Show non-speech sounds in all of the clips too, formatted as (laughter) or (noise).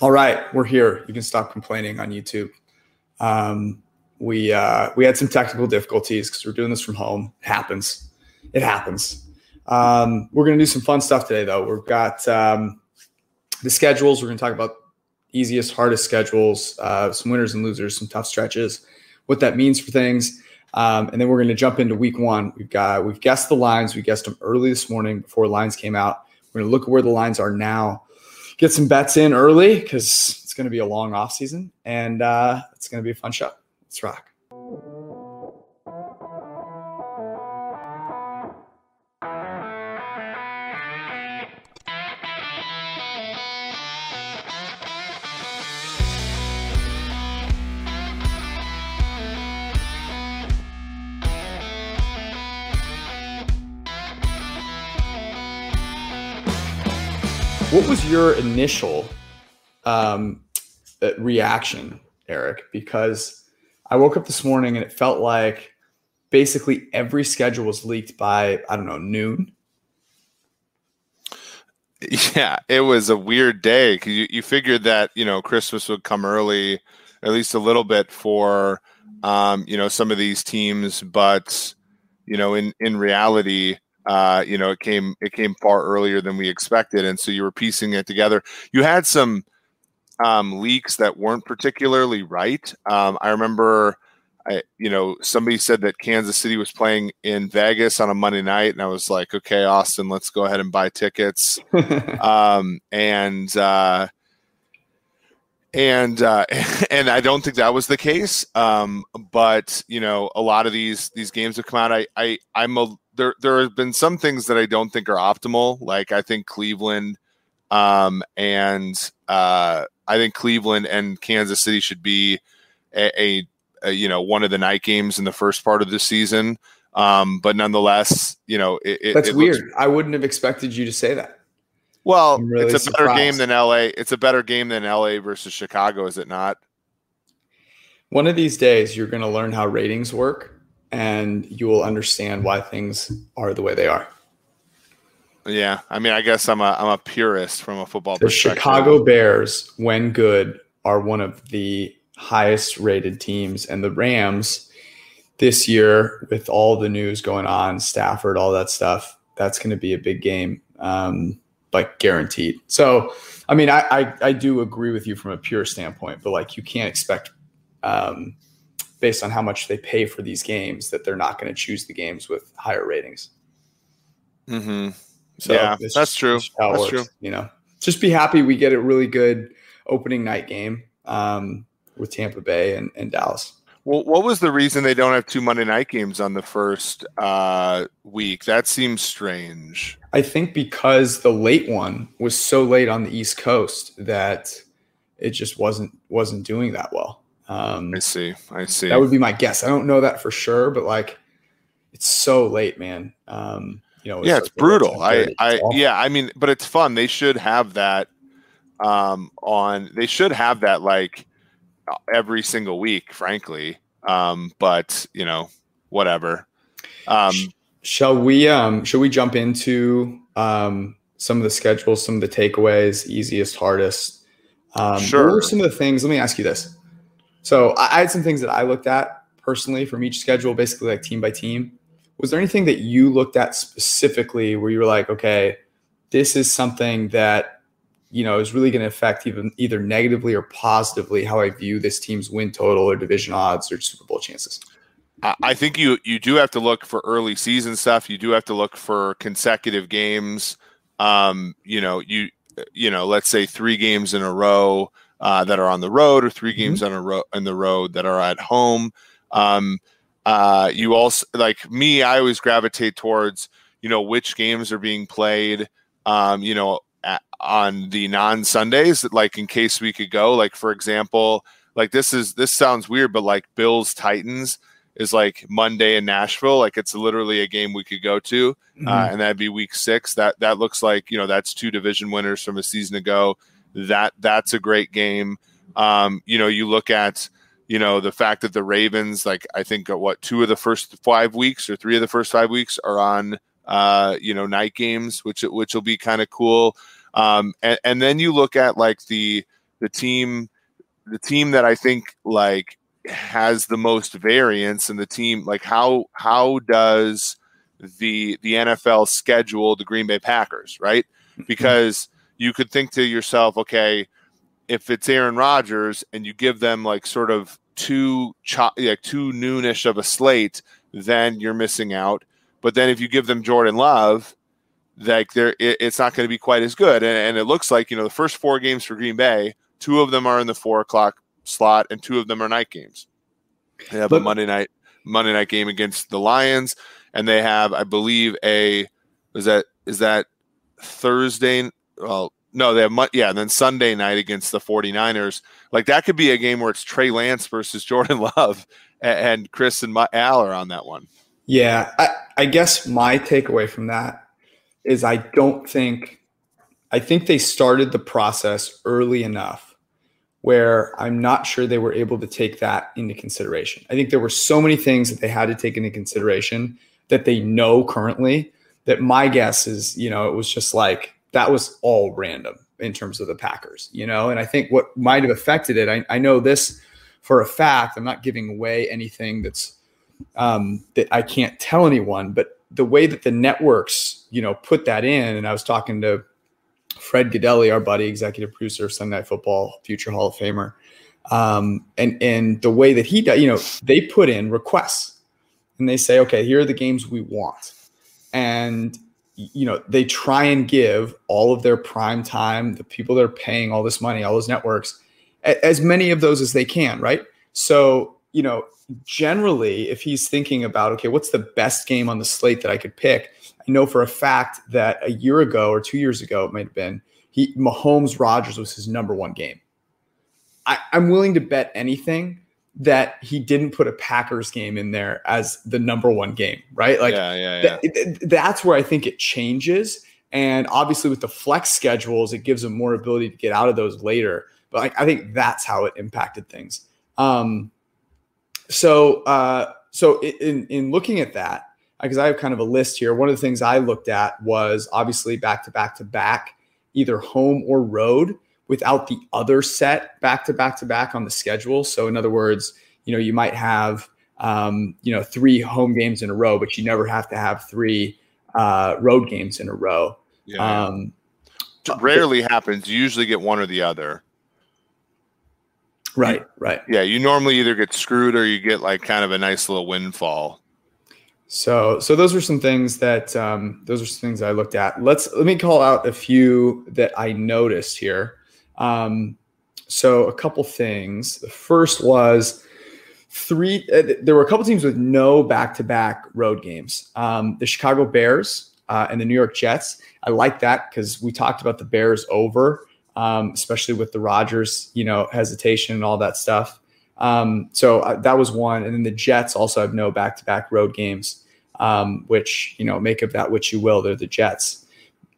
All right, we're here. You can stop complaining on YouTube. Um, we uh, we had some technical difficulties because we're doing this from home. It happens. It happens. Um, we're going to do some fun stuff today, though. We've got um, the schedules. We're going to talk about easiest, hardest schedules, uh, some winners and losers, some tough stretches, what that means for things, um, and then we're going to jump into week one. We've got we've guessed the lines. We guessed them early this morning before lines came out. We're going to look at where the lines are now, get some bets in early because it's going to be a long off season, and uh, it's going to be a fun show. Let's rock. What was your initial um, uh, reaction, Eric? Because I woke up this morning and it felt like basically every schedule was leaked by I don't know noon. Yeah, it was a weird day because you, you figured that you know Christmas would come early, at least a little bit for um, you know some of these teams, but you know in in reality uh, you know, it came it came far earlier than we expected, and so you were piecing it together. You had some um, leaks that weren't particularly right. Um, I remember, I you know, somebody said that Kansas City was playing in Vegas on a Monday night, and I was like, okay, Austin, let's go ahead and buy tickets. (laughs) um, and uh, and uh, (laughs) and I don't think that was the case. Um, but you know, a lot of these these games have come out. I I I'm a there there have been some things that I don't think are optimal. Like I think Cleveland um, and uh, I think Cleveland and Kansas City should be a, a, a, you know one of the night games in the first part of the season. Um, but nonetheless, you know it, that's it weird. Looks, I wouldn't have expected you to say that. Well, really it's a surprised. better game than LA. It's a better game than LA versus Chicago, is it not? One of these days, you're going to learn how ratings work and you will understand why things are the way they are. Yeah, I mean, I guess I'm a I'm a purist from a football the perspective. Chicago Bears, when good, are one of the highest rated teams, and the Rams this year, with all the news going on, Stafford, all that stuff, that's going to be a big game, um, like guaranteed. So, I mean, I, I I do agree with you from a pure standpoint, but like you can't expect um, based on how much they pay for these games that they're not going to choose the games with higher ratings. Mm-hmm. So yeah, that's just, true. That's works, true. You know, just be happy we get a really good opening night game um, with Tampa Bay and, and Dallas. Well, what was the reason they don't have two Monday night games on the first uh, week? That seems strange. I think because the late one was so late on the East Coast that it just wasn't wasn't doing that well. Um, I see. I see. That would be my guess. I don't know that for sure, but like, it's so late, man. Um, you know, it's yeah, it's brutal. I, I, yeah, I mean, but it's fun. They should have that um, on. They should have that like every single week, frankly. Um, but you know, whatever. Um, shall we? Um, shall we jump into um, some of the schedules, some of the takeaways, easiest, hardest? Um, sure. What were some of the things? Let me ask you this so I had some things that I looked at personally from each schedule, basically like team by team. Was there anything that you looked at specifically where you were like, okay, this is something that you know is really going to affect even either negatively or positively how I view this team's win total or division odds or Super Bowl chances? I think you you do have to look for early season stuff. You do have to look for consecutive games. Um, you know, you you know, let's say three games in a row uh, that are on the road or 3 mm-hmm. games on a ro- on the road that are at home. Um, uh, you also like me. I always gravitate towards you know which games are being played. Um, you know at, on the non Sundays, like in case we could go. Like for example, like this is this sounds weird, but like Bills Titans is like Monday in Nashville. Like it's literally a game we could go to, uh, mm-hmm. uh, and that'd be week six. That that looks like you know that's two division winners from a season ago that that's a great game. Um, you know, you look at you know the fact that the Ravens, like I think, uh, what two of the first five weeks or three of the first five weeks are on uh, you know night games, which which will be kind of cool. Um, and, and then you look at like the the team the team that I think like has the most variance and the team like how how does the the NFL schedule the Green Bay Packers, right? Mm-hmm. Because you could think to yourself, okay, if it's Aaron Rodgers and you give them like sort of too cho- like too noonish of a slate, then you're missing out. But then if you give them Jordan Love, like there, it, it's not going to be quite as good. And, and, it looks like you know the first four games for Green Bay, two of them are in the four o'clock slot, and two of them are night games. They have but, a Monday night Monday night game against the Lions, and they have, I believe, a is that is that Thursday? Well, no, they have yeah, and then Sunday night against the 49ers. Like that could be a game where it's Trey Lance versus (laughs) Jordan Love, and, and Chris and my, Al are on that one. Yeah, I, I guess my takeaway from that is I don't think I think they started the process early enough where I'm not sure they were able to take that into consideration. I think there were so many things that they had to take into consideration that they know currently that my guess is, you know, it was just like that was all random in terms of the Packers, you know, and I think what might have affected it, I, I know this for a fact. I'm not giving away anything that's um, that I can't tell anyone, but the way that the networks, you know, put that in, and I was talking to Fred Gaudelli, our buddy, executive producer of Sunday Night Football, future Hall of Famer, um, and and the way that he does, you know, they put in requests, and they say, okay, here are the games we want, and you know they try and give all of their prime time, the people that are paying all this money, all those networks, as many of those as they can, right? So you know generally, if he's thinking about, okay, what's the best game on the slate that I could pick? I know for a fact that a year ago or two years ago, it might have been, he Mahomes Rodgers was his number one game. I, I'm willing to bet anything that he didn't put a Packers game in there as the number one game, right? Like, yeah, yeah, yeah. Th- th- that's where I think it changes. And obviously, with the flex schedules, it gives them more ability to get out of those later. But like, I think that's how it impacted things. Um, so, uh, so in in looking at that, because I have kind of a list here. One of the things I looked at was obviously back to back to back, either home or road, without the other set back to back to back on the schedule. So, in other words, you know, you might have um, you know three home games in a row, but you never have to have three uh, road games in a row. Yeah. Um, rarely happens. You usually get one or the other. Right, right. Yeah, you normally either get screwed or you get like kind of a nice little windfall. So, so those are some things that um, those are some things I looked at. Let's let me call out a few that I noticed here. Um, so, a couple things. The first was three. Uh, there were a couple teams with no back-to-back road games. Um, the Chicago Bears uh, and the New York Jets. I like that because we talked about the Bears over um, especially with the Rodgers, you know, hesitation and all that stuff. Um, so uh, that was one. And then the Jets also have no back to back road games, um, which, you know, make of that which you will. They're the Jets.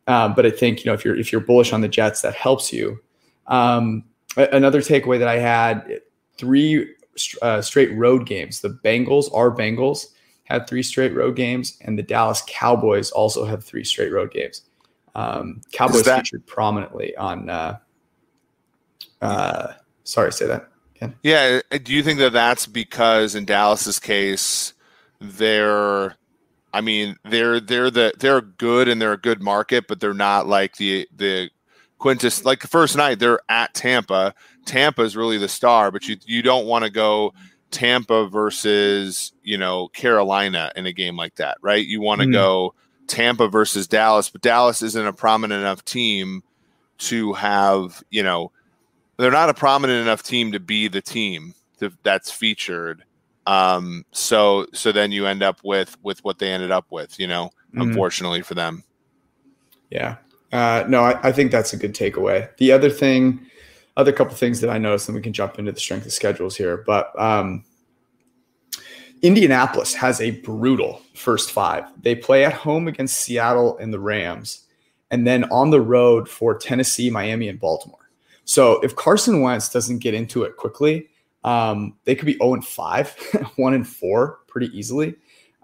Um, but I think, you know, if you're, if you're bullish on the Jets, that helps you. Um, another takeaway that I had three uh, straight road games. The Bengals, our Bengals, had three straight road games, and the Dallas Cowboys also have three straight road games. Um, Cowboys that, featured prominently on. Uh, uh, sorry, say that again. Yeah, uh, do you think that that's because in Dallas's case, they're, I mean, they're they're the they're good and they're a good market, but they're not like the the Quintus like the first night they're at Tampa. Tampa is really the star, but you you don't want to go Tampa versus you know Carolina in a game like that, right? You want to mm. go Tampa versus Dallas, but Dallas isn't a prominent enough team to have, you know, they're not a prominent enough team to be the team to, that's featured. Um, so so then you end up with with what they ended up with, you know, mm-hmm. unfortunately for them. Yeah. Uh, no, I, I think that's a good takeaway. The other thing, other couple things that I noticed, and we can jump into the strength of schedules here, but um, Indianapolis has a brutal first five. They play at home against Seattle and the Rams, and then on the road for Tennessee, Miami, and Baltimore. So if Carson Wentz doesn't get into it quickly, um, they could be 0 and 5, (laughs) 1 and 4 pretty easily.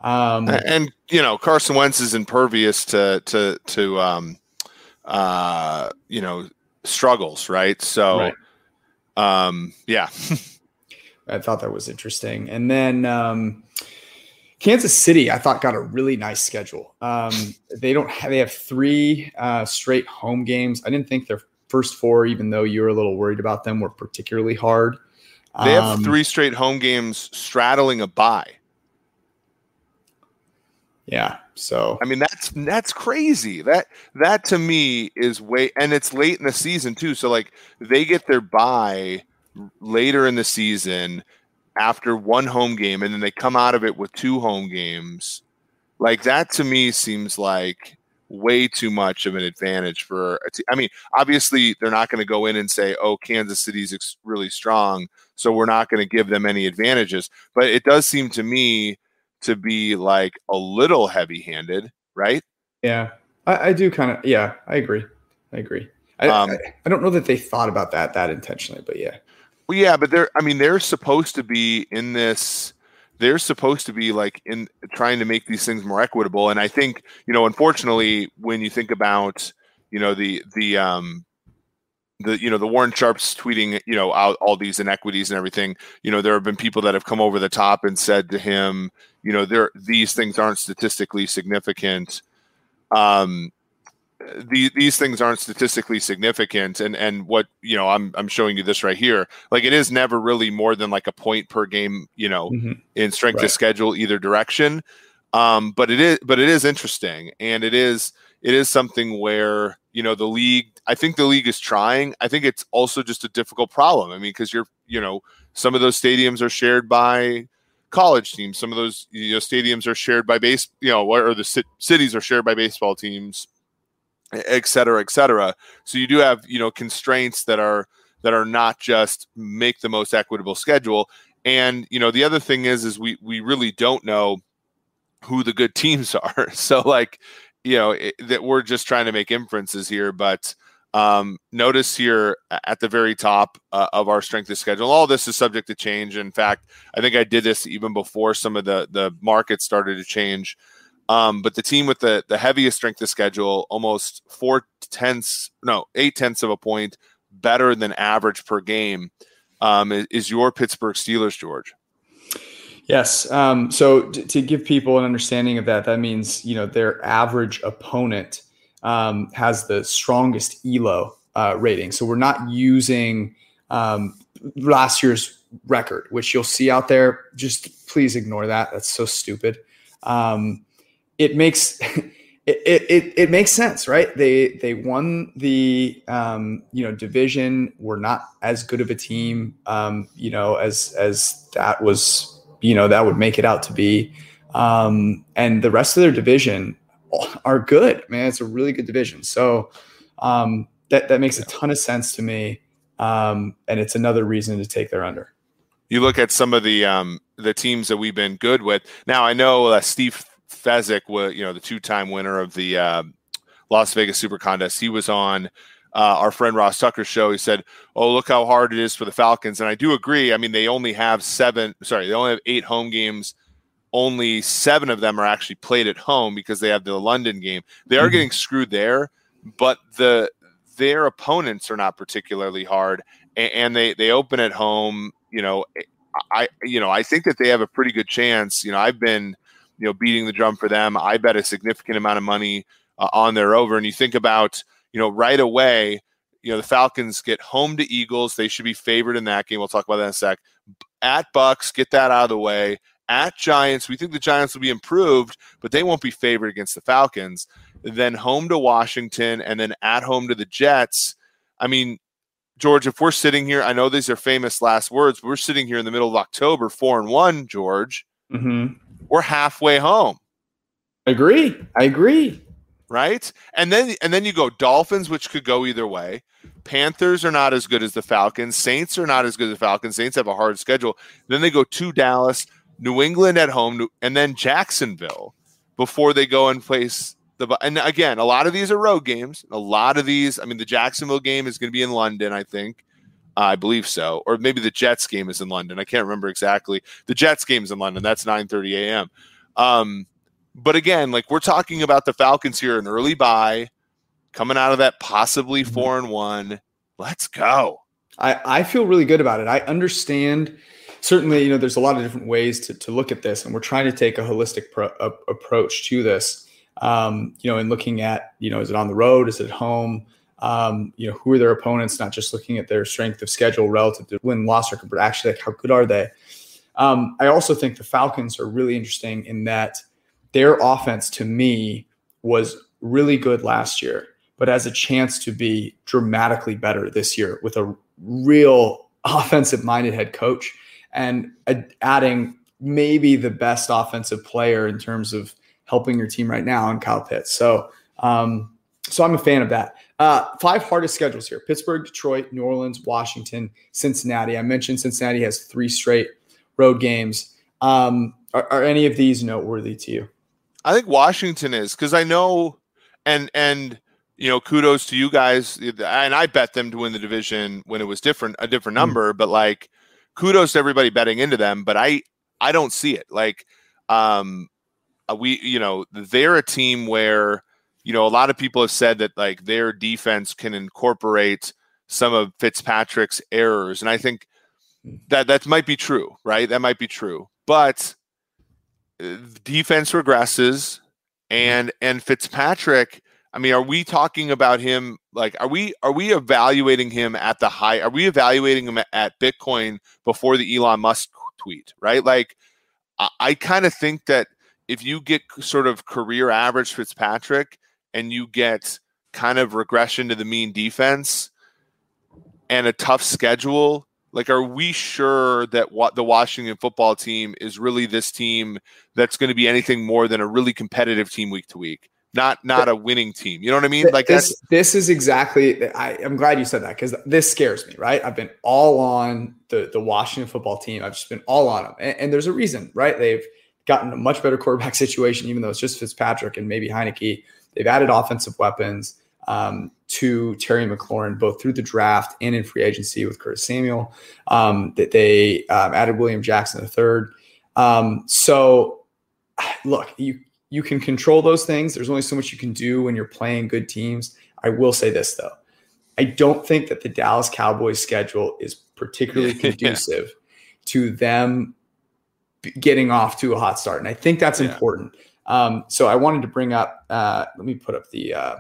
Um, and you know, Carson Wentz is impervious to to to um, uh, you know struggles, right? So right. um, yeah. (laughs) I thought that was interesting. And then um, Kansas City, I thought got a really nice schedule. Um, they don't have, they have three uh, straight home games. I didn't think their first four, even though you were a little worried about them, were particularly hard. They have um, three straight home games straddling a bye. Yeah. So I mean that's that's crazy. That that to me is way and it's late in the season too. So like they get their bye later in the season after one home game and then they come out of it with two home games. Like that to me seems like way too much of an advantage for a team. I mean, obviously they're not going to go in and say, "Oh, Kansas City's really strong, so we're not going to give them any advantages." But it does seem to me to be like a little heavy handed, right? Yeah, I, I do kind of. Yeah, I agree. I agree. I, um, I, I, don't know that they thought about that that intentionally, but yeah. Well, yeah, but they're. I mean, they're supposed to be in this. They're supposed to be like in trying to make these things more equitable, and I think you know, unfortunately, when you think about you know the the um the you know the Warren Sharps tweeting you know out all these inequities and everything. You know there have been people that have come over the top and said to him, you know, there these things aren't statistically significant. Um, the, these things aren't statistically significant and and what you know i'm i'm showing you this right here like it is never really more than like a point per game you know mm-hmm. in strength right. of schedule either direction um but it is but it is interesting and it is it is something where you know the league i think the league is trying. I think it's also just a difficult problem. I mean because you're you know some of those stadiums are shared by college teams. Some of those you know stadiums are shared by base you know or the cities are shared by baseball teams et cetera et cetera. So you do have you know constraints that are that are not just make the most equitable schedule. And you know the other thing is is we we really don't know who the good teams (laughs) are. So like you know it, that we're just trying to make inferences here but um, notice here at the very top uh, of our strength of schedule all this is subject to change. In fact i think i did this even before some of the the markets started to change. Um, but the team with the the heaviest strength of schedule almost four tenths no eight tenths of a point better than average per game um, is, is your pittsburgh steelers george Yes. Um, so t- to give people an understanding of that, that means you know their average opponent um, has the strongest ELO uh, rating. So we're not using um, last year's record, which you'll see out there. Just please ignore that. That's so stupid. Um, it makes (laughs) it, it, it makes sense, right? They they won the um, you know division. We're not as good of a team, um, you know, as as that was you know that would make it out to be. Um, and the rest of their division are good, man. It's a really good division. So um, that that makes a ton of sense to me, um, and it's another reason to take their under. You look at some of the um, the teams that we've been good with. Now I know uh, Steve Fezzik was you know the two time winner of the uh, Las Vegas Super Contest. He was on uh, our friend Ross Tucker's show. He said, "Oh, look how hard it is for the Falcons," and I do agree. I mean, they only have seven. Sorry, they only have eight home games. Only seven of them are actually played at home because they have the London game. They are mm-hmm. getting screwed there, but the their opponents are not particularly hard, and, and they they open at home. You know, I you know I think that they have a pretty good chance. You know, I've been you know beating the drum for them. I bet a significant amount of money uh, on their over, and you think about you know, right away, you know, the Falcons get home to Eagles. They should be favored in that game. We'll talk about that in a sec. At Bucks, get that out of the way. At Giants, we think the Giants will be improved, but they won't be favored against the Falcons. Then home to Washington, and then at home to the Jets. I mean, George, if we're sitting here, I know these are famous last words, but we're sitting here in the middle of October, four and one, George. Mm-hmm. We're halfway home. I agree. I agree right? And then and then you go Dolphins, which could go either way. Panthers are not as good as the Falcons. Saints are not as good as the Falcons. Saints have a hard schedule. Then they go to Dallas, New England at home, and then Jacksonville before they go and face the. And again, a lot of these are road games. A lot of these, I mean, the Jacksonville game is going to be in London, I think. I believe so, or maybe the Jets game is in London. I can't remember exactly. The Jets game is in London. That's 9:30 a.m. Um, but again, like we're talking about the Falcons here, an early bye, coming out of that possibly mm-hmm. four and one. Let's go. I, I feel really good about it. I understand. Certainly, you know, there's a lot of different ways to, to look at this, and we're trying to take a holistic pro, a, approach to this. Um, you know, in looking at, you know, is it on the road? Is it at home? Um, you know, who are their opponents? Not just looking at their strength of schedule relative to win loss record, but actually like how good are they? Um, I also think the Falcons are really interesting in that their offense to me was really good last year, but has a chance to be dramatically better this year with a real (laughs) offensive minded head coach and adding maybe the best offensive player in terms of helping your team right now in Kyle Pitts. So, um, so I'm a fan of that. Uh, five hardest schedules here: Pittsburgh, Detroit, New Orleans, Washington, Cincinnati. I mentioned Cincinnati has three straight road games. Um, are, are any of these noteworthy to you? I think Washington is because I know, and and you know, kudos to you guys. And I bet them to win the division when it was different, a different mm-hmm. number. Mm. But like, kudos to everybody betting into them. But I I don't see it. Like, um, uh, we you know they're a team where you know a lot of people have said that like their defense can incorporate some of Fitzpatrick's errors, and I think that that might be true, right? That might be true, but defense regresses, mm-hmm. and and Fitzpatrick. I mean, are we talking about him? Like, are we are we evaluating him at the high? Are we evaluating him at Bitcoin before the Elon Musk tweet? Right? Like, I, I kind of think that if you get sort of career average Fitzpatrick and you get kind of regression to the mean defense and a tough schedule, like are we sure that what the Washington football team is really this team that's going to be anything more than a really competitive team week to week? Not not a winning team. You know what I mean? Like this, this is exactly I, I'm glad you said that because this scares me, right? I've been all on the the Washington football team. I've just been all on them. And, and there's a reason, right? They've gotten a much better quarterback (laughs) situation, even though it's just Fitzpatrick and maybe Heinicke. They've added offensive weapons um, to Terry McLaurin, both through the draft and in free agency with Curtis Samuel. Um, that they um, added William Jackson III. Um, so, look, you you can control those things. There's only so much you can do when you're playing good teams. I will say this though, I don't think that the Dallas Cowboys schedule is particularly (laughs) conducive to them getting off to a hot start. And I think that's yeah. important. Um, so I wanted to bring up, uh, let me put up the, uh,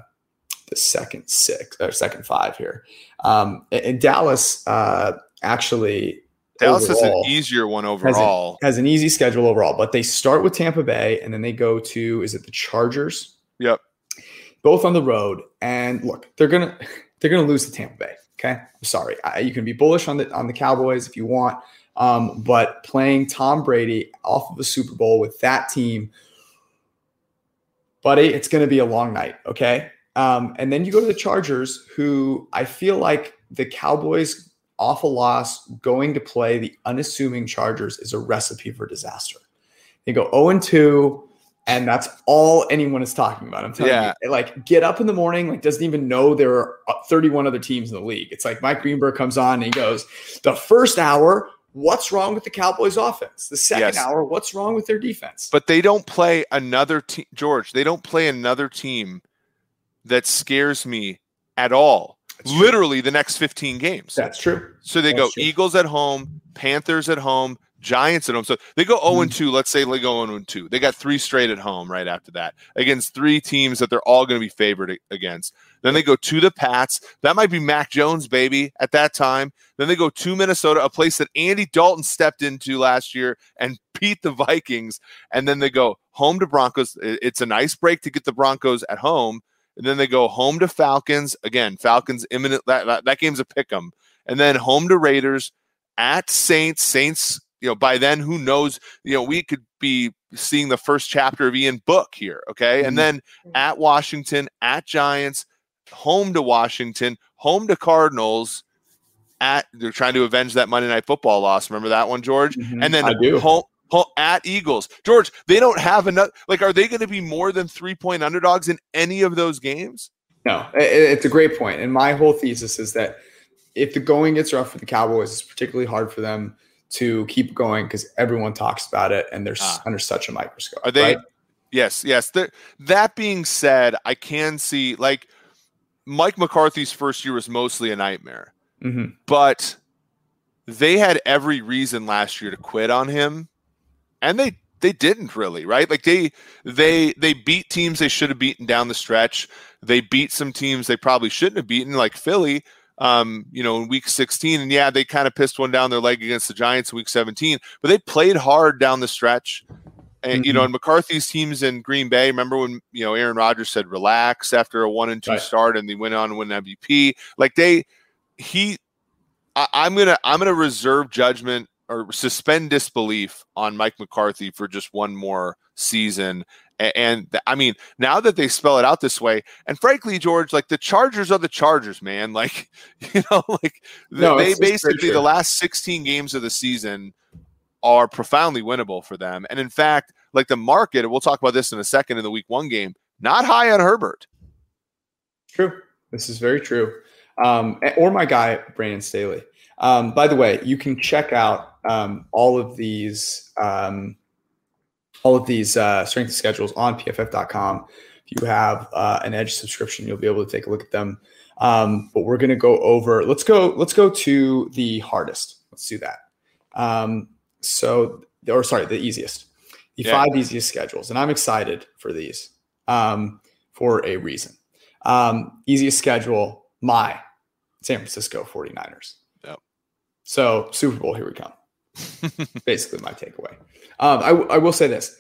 the second six or second five here. Um, and Dallas, uh, actually, Dallas is an easier one overall. Has, has, an easy schedule overall, but they start with Tampa Bay and then they go to, is it the Chargers? Yep. Both on the road. And look, they're going (laughs) to, they're to lose to Tampa Bay. Okay. I'm sorry. I, you can be bullish on the, on the Cowboys if you want. Um, but playing Tom Brady off of a Super Bowl with that team, buddy, it's going to be a long night. Okay. Um, and then you go to the Chargers, who I feel like the Cowboys' awful loss going to play the unassuming Chargers is a recipe for disaster. They go 0 2 and that's all anyone is talking about. I'm telling yeah. you, like get up in the morning, like doesn't even know there are 31 other teams in the league. It's like Mike Greenberg comes on and he goes, the first hour what's wrong with the Cowboys offense? The second yes. hour, what's wrong with their defense? But they don't play another team, George. They don't play another team that scares me at all. That's Literally true. the next 15 games. That's true. So they That's go true. Eagles at home, Panthers at home, Giants at home. So they go 0 2. Mm-hmm. Let's say they go 0 2. They got three straight at home right after that against three teams that they're all going to be favored against. Then they go to the Pats. That might be Mac Jones, baby, at that time. Then they go to Minnesota, a place that Andy Dalton stepped into last year and (laughs) beat the Vikings. And then they go home to Broncos. It's a nice break to get the Broncos at home. And then they go home to Falcons. Again, Falcons imminent. That, that, that game's a pick 'em. And then home to Raiders at Saints. Saints you know, by then, who knows? You know, we could be seeing the first chapter of Ian Book here. Okay. Mm-hmm. And then at Washington, at Giants, home to Washington, home to Cardinals. At they're trying to avenge that Monday Night Football loss. Remember that one, George? Mm-hmm. And then home, home at Eagles. George, they don't have enough. Like, are they going to be more than three point underdogs in any of those games? No, it's a great point. And my whole thesis is that if the going gets rough for the Cowboys, it's particularly hard for them to keep going because everyone talks about it and they're ah. under such a microscope. Are they? Right? Yes, yes. That being said, I can see like Mike McCarthy's first year was mostly a nightmare. mm-hmm. but they had every reason last year to quit on him, and they they didn't really, right? Like they they they beat teams they should have beaten down the stretch. They beat some teams they probably shouldn't have beaten, like Philly. Um, you know, in week 16, and yeah, they kind of pissed one down their leg against the Giants in week 17, but they played hard down the stretch. And mm-hmm. you know, and McCarthy's teams in Green Bay. Remember when you know Aaron Rodgers said relax after a one and two right. start, and they went on to win MVP. Like they, he, I, I'm gonna I'm gonna reserve judgment or suspend disbelief on Mike McCarthy for just one more season. And, I mean, now that they spell it out this way, and frankly, George, like the Chargers are the Chargers, man. (laughs) Like, you know, like no, they basically the last 16 games of the season are profoundly winnable for them. And in fact, like the market, and we'll talk about this in a second in the week one game, not high on Herbert. True. This is very true. Um, or my guy, Brandon Staley. Um, by the way, you can check out um, all of these um, all of these uh, strength schedules on pff.com. If you have uh, an Edge subscription, you'll be able to take a look at them. Um, but we're going to go over. Let's go. Let's go to the hardest. Let's do that. Um, so, or sorry, the easiest. The yeah. five easiest schedules, and I'm excited for these um, for a reason. Um, easiest schedule, my San Francisco 49ers. So Super Bowl, here we come. (laughs) Basically, my takeaway. Um, I, I, will say this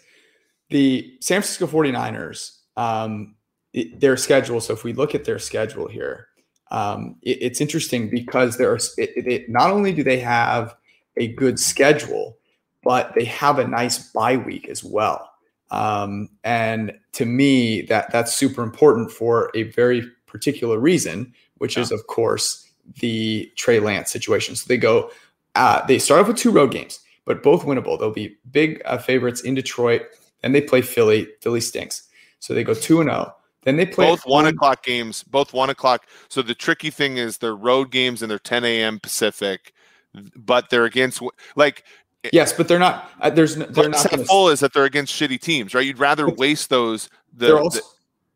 the San Francisco 49ers, um, it, their schedule. So if we look at their schedule here, um, it, it's interesting because there's it, not only do they have a good schedule, but they have a nice bye week as well. Um, and to me, that that's super important for a very particular reason, which yeah. is of course the Trey Lance situation. So they go uh, they start off with two road games, but both winnable. They'll be big uh, favorites in Detroit. Then they play Philly. Philly stinks. So they go 2 and 0. Then they play both one o'clock games, both one o'clock. So the tricky thing is they're road games and they're 10 a.m. Pacific, but they're against like yes, but they're not. Uh, there's they're not gonna, full is that they're against shitty teams, right? You'd rather waste those. The, they're also the,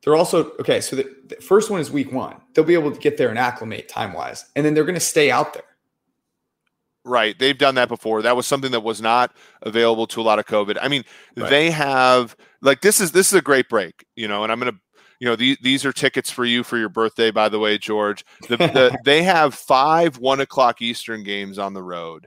they're also okay. So the, the first one is week one. They'll be able to get there and acclimate time wise, and then they're going to stay out there. Right. They've done that before. That was something that was not available to a lot of COVID. I mean, right. they have like this is this is a great break, you know, and I'm gonna you know, these these are tickets for you for your birthday, by the way, George. The, the, (laughs) they have five one o'clock Eastern games on the road.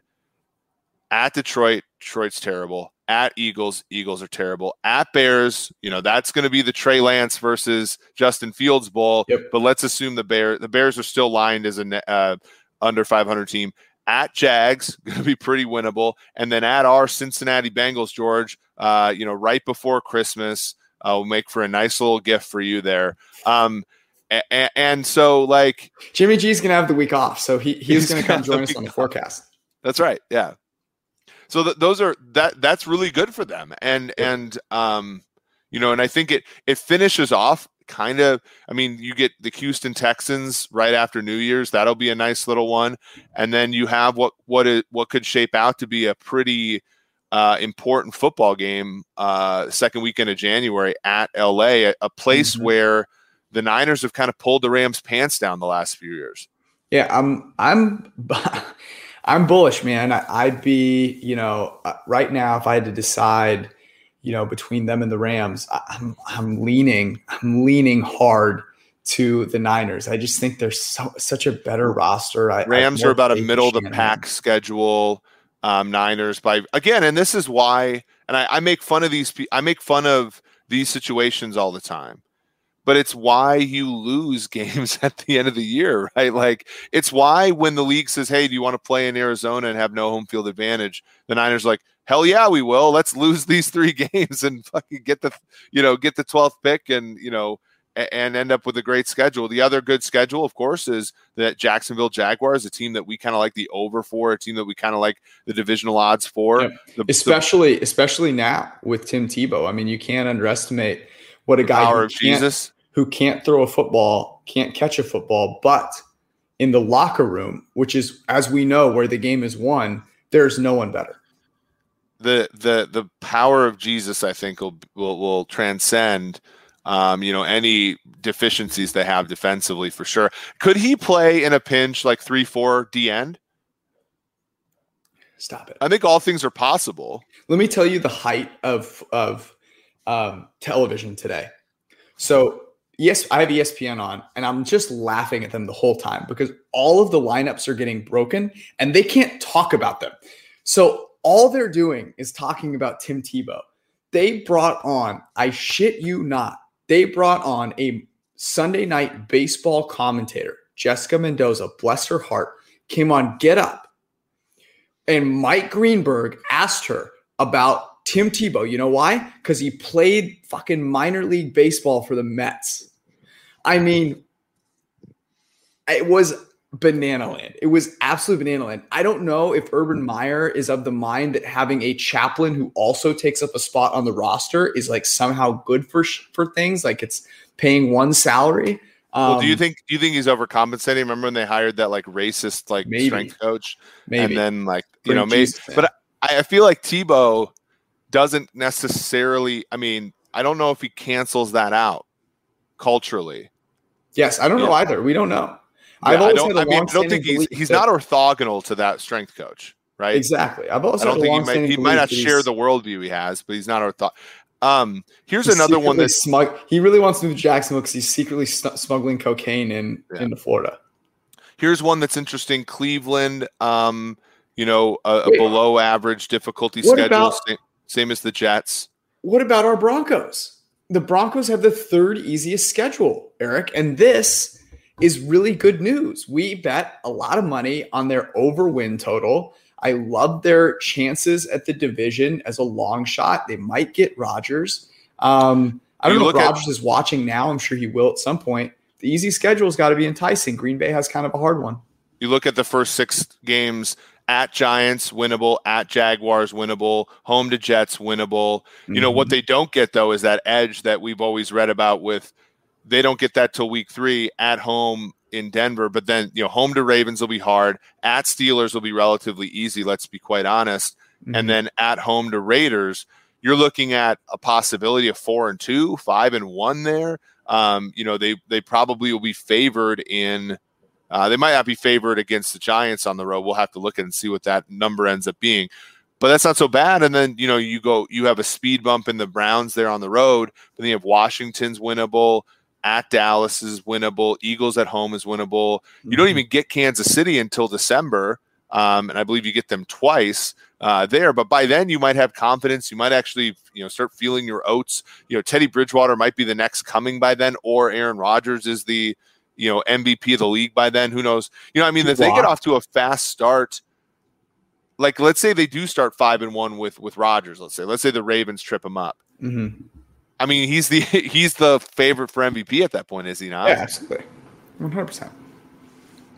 At Detroit, Detroit's terrible. At Eagles, Eagles are terrible. At Bears, you know, that's going to be the Trey Lance versus Justin Fields bowl. Yep. But let's assume the Bear the Bears are still lined as a uh, under 500 team at Jags, (laughs) going to be pretty winnable, and then at our Cincinnati Bengals, George, uh, you know, right before Christmas, uh, will make for a nice little gift for you there. Um, and, and so, like Jimmy G's going to have the week off, so he (laughs) he's, going to come join us on the forecast. That's right. Yeah. So th- those are that that's really good for them, and yeah. and um, you know, and I think it it finishes off kind of i mean you get the houston texans right after new year's that'll be a nice little one and then you have what what it what could shape out to be a pretty uh, important football game uh, second weekend of january at la a, a place mm-hmm. where the niners have kind of pulled the rams pants down the last few years yeah i'm i'm (laughs) i'm bullish man I, would be you know uh, right now if i had to decide you know, between them and the Rams, I'm I'm leaning I'm leaning hard to the Niners. I just think they're so, such a better roster. I, Rams are about a middle of the pack schedule. Um, Niners by again, and this is why. And I, I make fun of these. I make fun of these situations all the time but it's why you lose (laughs) games at the end of the year, right? Like it's why when the league says, "Hey, do you want to play in Arizona and have no home field advantage?" The Niners like, hell yeah, we will. Let's lose (laughs) these three games and fucking get the, you know, get the 12th pick and, you know, and end up with a great schedule. The other good schedule, of course, is that Jacksonville Jaguars, a team that we kind of like the over for, a team that we kind of like the divisional odds for. Yeah. The, especially, the, especially now with Tim Tebow. I mean, you can't underestimate what a guy who can't, who can't throw a football, can't catch a football, but in the locker room, which is, as we know, where the game is won, there's no one better the the the power of Jesus, I think, will will, will transcend um, you know, any deficiencies they have defensively for sure. Could he play in a pinch like three, four D end? Stop it. I think all things are possible. Let me tell you the height of of um, television today. So yes, I have ESPN on, and I'm just laughing at them the whole time because all of the lineups are getting broken, and they can't talk about them. So all they're doing is talking about Tim Tebow. They brought on, I shit you not, they brought on a Sunday night baseball commentator, Jessica Mendoza, bless her heart, came on Get Up. And Mike Greenberg asked her about Tim Tebow. You know why? Because he played fucking minor league baseball for the Mets. I mean, it was banana land. It was absolute banana land. I don't know if Urban Meyer is of the mind that having a chaplain who also takes up a spot on the roster is like somehow good for for things. Like it's paying one salary. Um, well, do you um, think do you think he's overcompensating? Remember when they hired that like racist like maybe, strength coach, maybe, and then like you know maybe, but I, I feel like Tebow doesn't necessarily. I mean, I don't know if he cancels that out culturally. Yes, I don't yeah. know either. We don't know. I've always I don't, I mean, I don't think he's he's not orthogonal to that strength coach, right? Exactly. I've also I don't think he might he might not share the worldview he has, but he's not ortho. Um, here's another one that smug. He really wants to move to Jacksonville because he's secretly smuggling cocaine in yeah. into Florida. Here's one that's interesting. Cleveland, um, you know, a, a below average difficulty schedule, about, same, as the Jets. What about our Broncos? The Broncos have the third easiest schedule, Eric, and this is really good news. We bet a lot of money on their over win total. I love their chances at the division as a long shot. They might get Rodgers. Um, I don't you know if Rodgers at- is watching now. I'm sure he will at some point. The easy schedule's got to be enticing. Green Bay has kind of a hard one. You look at the first six games at Giants, winnable, at Jaguars, winnable, home to Jets, winnable. Mm-hmm. You know, what mm-hmm. they don't get, though, is that edge that we've always read about with they don't get that till week three at home in Denver. But then, you know, home to Ravens will be hard. At Steelers will be relatively easy, let's be quite honest. Mm-hmm. And then at home to Raiders, you're looking at a possibility of four and two, five and one there. Um, you know, they they probably will be favored in uh, they might not be favored against the Giants on the road. We'll have to look at and see what that number ends up being. But that's not so bad. And then, you know, you go, you have a speed bump in the Browns there on the road, but then you have Washington's winnable at Dallas is winnable. Eagles at home is winnable. You don't mm-hmm. even get Kansas City until December. Um, and I believe you get them twice uh, there. But by then, you might have confidence. You might actually, you know, start feeling your oats. You know, Teddy Bridgewater might be the next coming by then, or Aaron Rodgers is the, you know, MVP of the league by then. Who knows? You know, I mean, if they get off to a fast start, like let's say they do start five and one with with Rodgers. Let's say, let's say the Ravens trip them up. Mm-hmm. I mean, he's the (laughs) he's the favorite for MVP at that point, is he not? Yeah, absolutely, one hundred percent,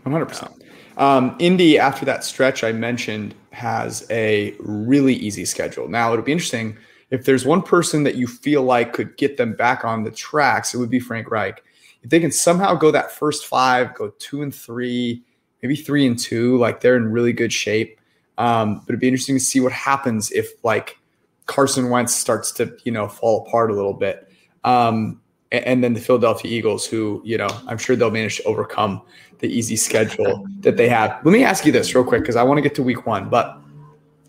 one hundred percent. Um, Indy, after that stretch I mentioned, has a really easy schedule. Now it'll be interesting if there's one person that you feel like could get them back on the tracks. It would be Frank Reich. If they can somehow go that first five, go two and three, maybe three and two, like they're in really good shape. Um, but it'd be interesting to see what happens if like Carson Wentz starts to you know fall apart a little bit. Um, and then the Philadelphia Eagles, who you know I'm sure they'll manage to overcome the easy schedule (laughs) that they have. Let me ask you this real quick because I want to get to Week One, but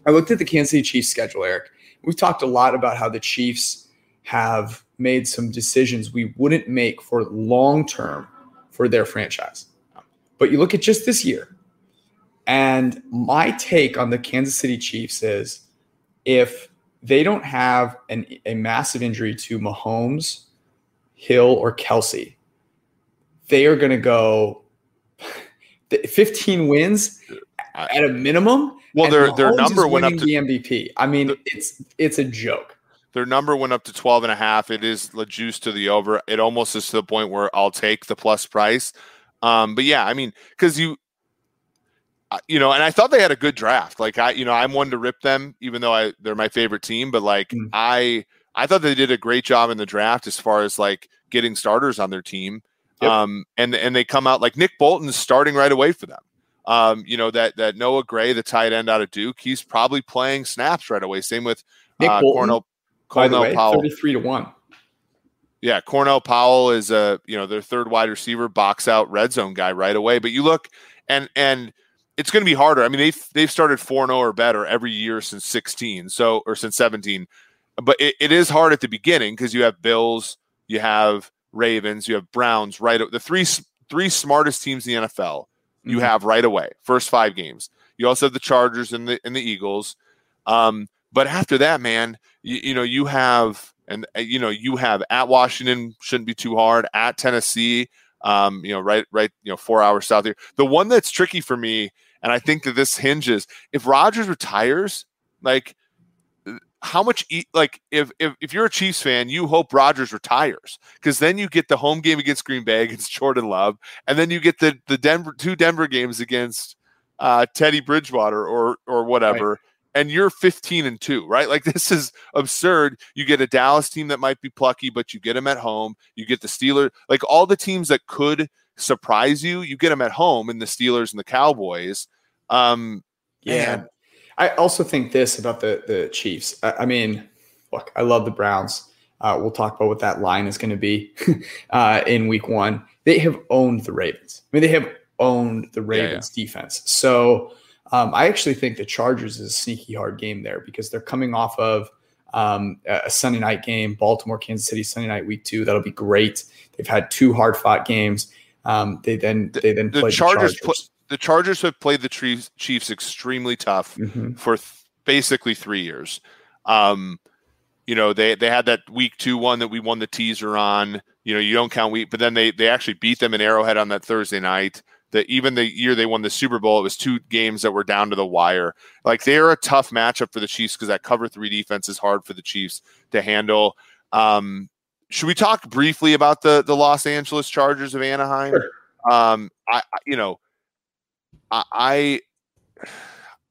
I looked at the Kansas City Chiefs schedule, Eric. We've talked a lot about how the Chiefs have made some decisions we wouldn't make for long term for their franchise. But you look at just this year, and my take on the Kansas City Chiefs is if they don't have an, a massive injury to Mahomes, Hill, or Kelce, they are going to go (laughs) 15 wins at a minimum. Well, their their number went up to the MVP. I mean, the, it's it's a joke. Their number went up to 12 and a half. It is the juice to the over. It almost is to the point where I'll take the plus price. Um, but yeah, I mean, because you you know, and I thought they had a good draft. Like I, you know, I'm one to rip them, even though I they're my favorite team. But like mm. I, I thought they did a great job in the draft as far as like getting starters on their team. Yep. Um, and and they come out like Nick Bolton's starting right away for them. Um, you know that that Noah Gray, the tight end out of Duke, he's probably playing snaps right away. Same with Nick uh, Bolton, Cornell, Cornell way, Powell. Thirty-three to one. Yeah, Cornell Powell is a you know their third wide receiver, box out red zone guy right away. But you look and and it's going to be harder. I mean, they've they've started four zero oh or better every year since sixteen, so or since seventeen. But it, it is hard at the beginning because you have Bills, you have Ravens, you have Browns. Right, the three three smartest teams in the NFL you mm-hmm. have right away. First five games. You also have the Chargers and the and the Eagles. Um, but after that, man, you, you know you have and uh, you know you have at Washington shouldn't be too hard at Tennessee. Um, you know, right, right, you know, four hours south here. The one that's tricky for me, and I think that this hinges if Rodgers retires, like how much like if, if if you're a Chiefs fan, you hope Rodgers retires because then you get the home game against Green Bay (laughs) against Jordan Love, and then you get the the Denver two Denver games against uh, Teddy Bridgewater or or whatever. Right and you're 15 and 2, right? Like (laughs) this is absurd. You get a Dallas team that might be plucky, but you get them at home. You get the Steelers, like all the teams that could surprise you, you get them at home in the Steelers and the Cowboys. Um, yeah. Man. I also think this about the the Chiefs. I, I mean, look, I love the Browns. Uh, we'll talk about what that line is going to be (laughs) uh, in week one. They have owned the Ravens. I mean, they have owned the Ravens yeah, yeah. defense. So um, I actually think the Chargers is a sneaky hard game there because they're coming off of um, a Sunday night game, Baltimore, Kansas City, Sunday night week two. That'll be great. They've had two hard fought games. Um, they then they then the, the Chargers. The Chargers. Pl- the Chargers have played the Chiefs extremely tough mm-hmm. for th- basically three years. Um, you know they they had that week two one that we won the teaser on. You know you don't count week, but then they they actually beat them in Arrowhead on that Thursday night that even the year they won the Super Bowl, it was two games that were down to the wire. Like they're a tough matchup for the Chiefs because that cover three defense is hard for the Chiefs to handle. Um, should we talk briefly about the the Los Angeles Chargers of Anaheim? Sure. Um, I, you know, I, I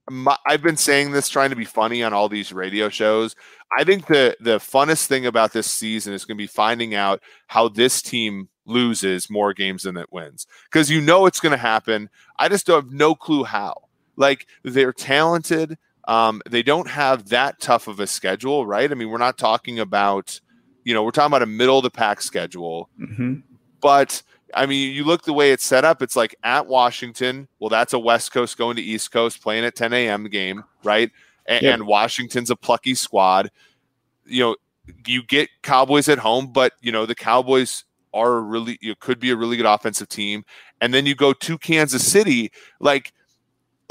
my, I've been saying this trying to be funny on all these radio shows. I think the the funnest thing about this season is going to be finding out how this team loses more games than it wins because you know it's going to happen. I just have no clue how. Like they're talented. Um, they don't have that tough of a schedule, right? I mean, we're not talking about, you know, we're talking about a middle of the pack schedule, mm-hmm. but I mean, you look the way it's set up. It's like at Washington. Well, that's a West Coast going to East Coast playing at 10 a.m. game, right? And, yep. and Washington's a plucky squad. You know, you get Cowboys at home, but you know the Cowboys are really you could be a really good offensive team. And then you go to Kansas City, like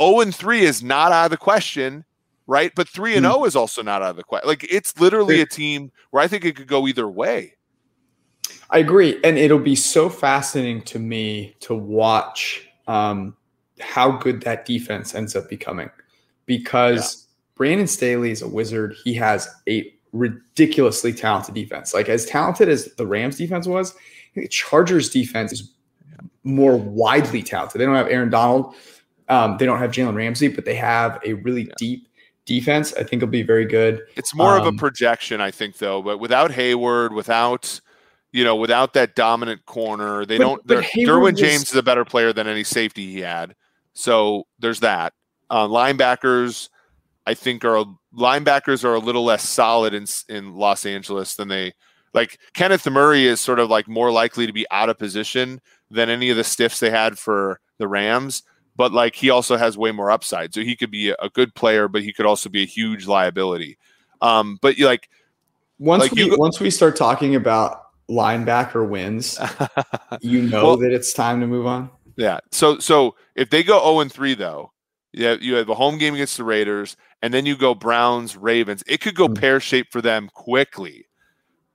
0 and 3 is not out of the question, right? But 3 and 0 mm. is also not out of the question. Like it's literally a team where I think it could go either way. I agree. And it'll be so fascinating to me to watch um, how good that defense ends up becoming because yeah. Brandon Staley is a wizard. He has a ridiculously talented defense. Like as talented as the Rams defense was, the Chargers defense is more widely talented. They don't have Aaron Donald. Um, they don't have Jalen Ramsey, but they have a really yeah. deep defense. I think it'll be very good. It's more um, of a um, projection, I think, though. But without Hayward, without you know, without that dominant corner, they but, don't. But Derwin James is a better player than any safety he had. So there's that. Uh, linebackers, I think, are linebackers are a little less solid in in Los Angeles than they like Kenneth Murray is sort of like more likely to be out of position than any of the stiffs they had for the Rams. But like he also has way more upside, so he could be a good player, but he could also be a huge liability. Um, but you like once like we you, once we start talking about linebacker wins, (laughs) you know well, that it's time to move on. Yeah. So so if they go zero oh and three though, yeah, you have a home game against the Raiders, and then you go Browns Ravens. It could go mm-hmm. pear shaped for them quickly.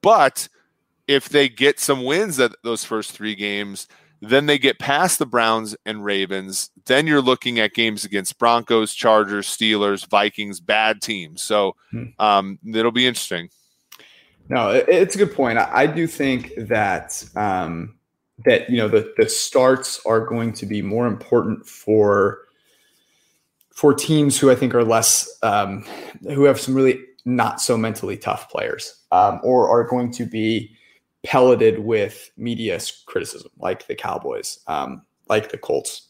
But if they get some wins at those first three games, then they get past the Browns and Ravens. Then you're looking at games against Broncos, Chargers, Steelers, Vikings, bad teams. So hmm. um, it'll be interesting. No, it's a good point. I, do think that um, that you know the the starts are going to be more important for for teams who I think are less um, who have some really not so mentally tough players um, or are going to be pelleted with media criticism, like the Cowboys, um, like the Colts.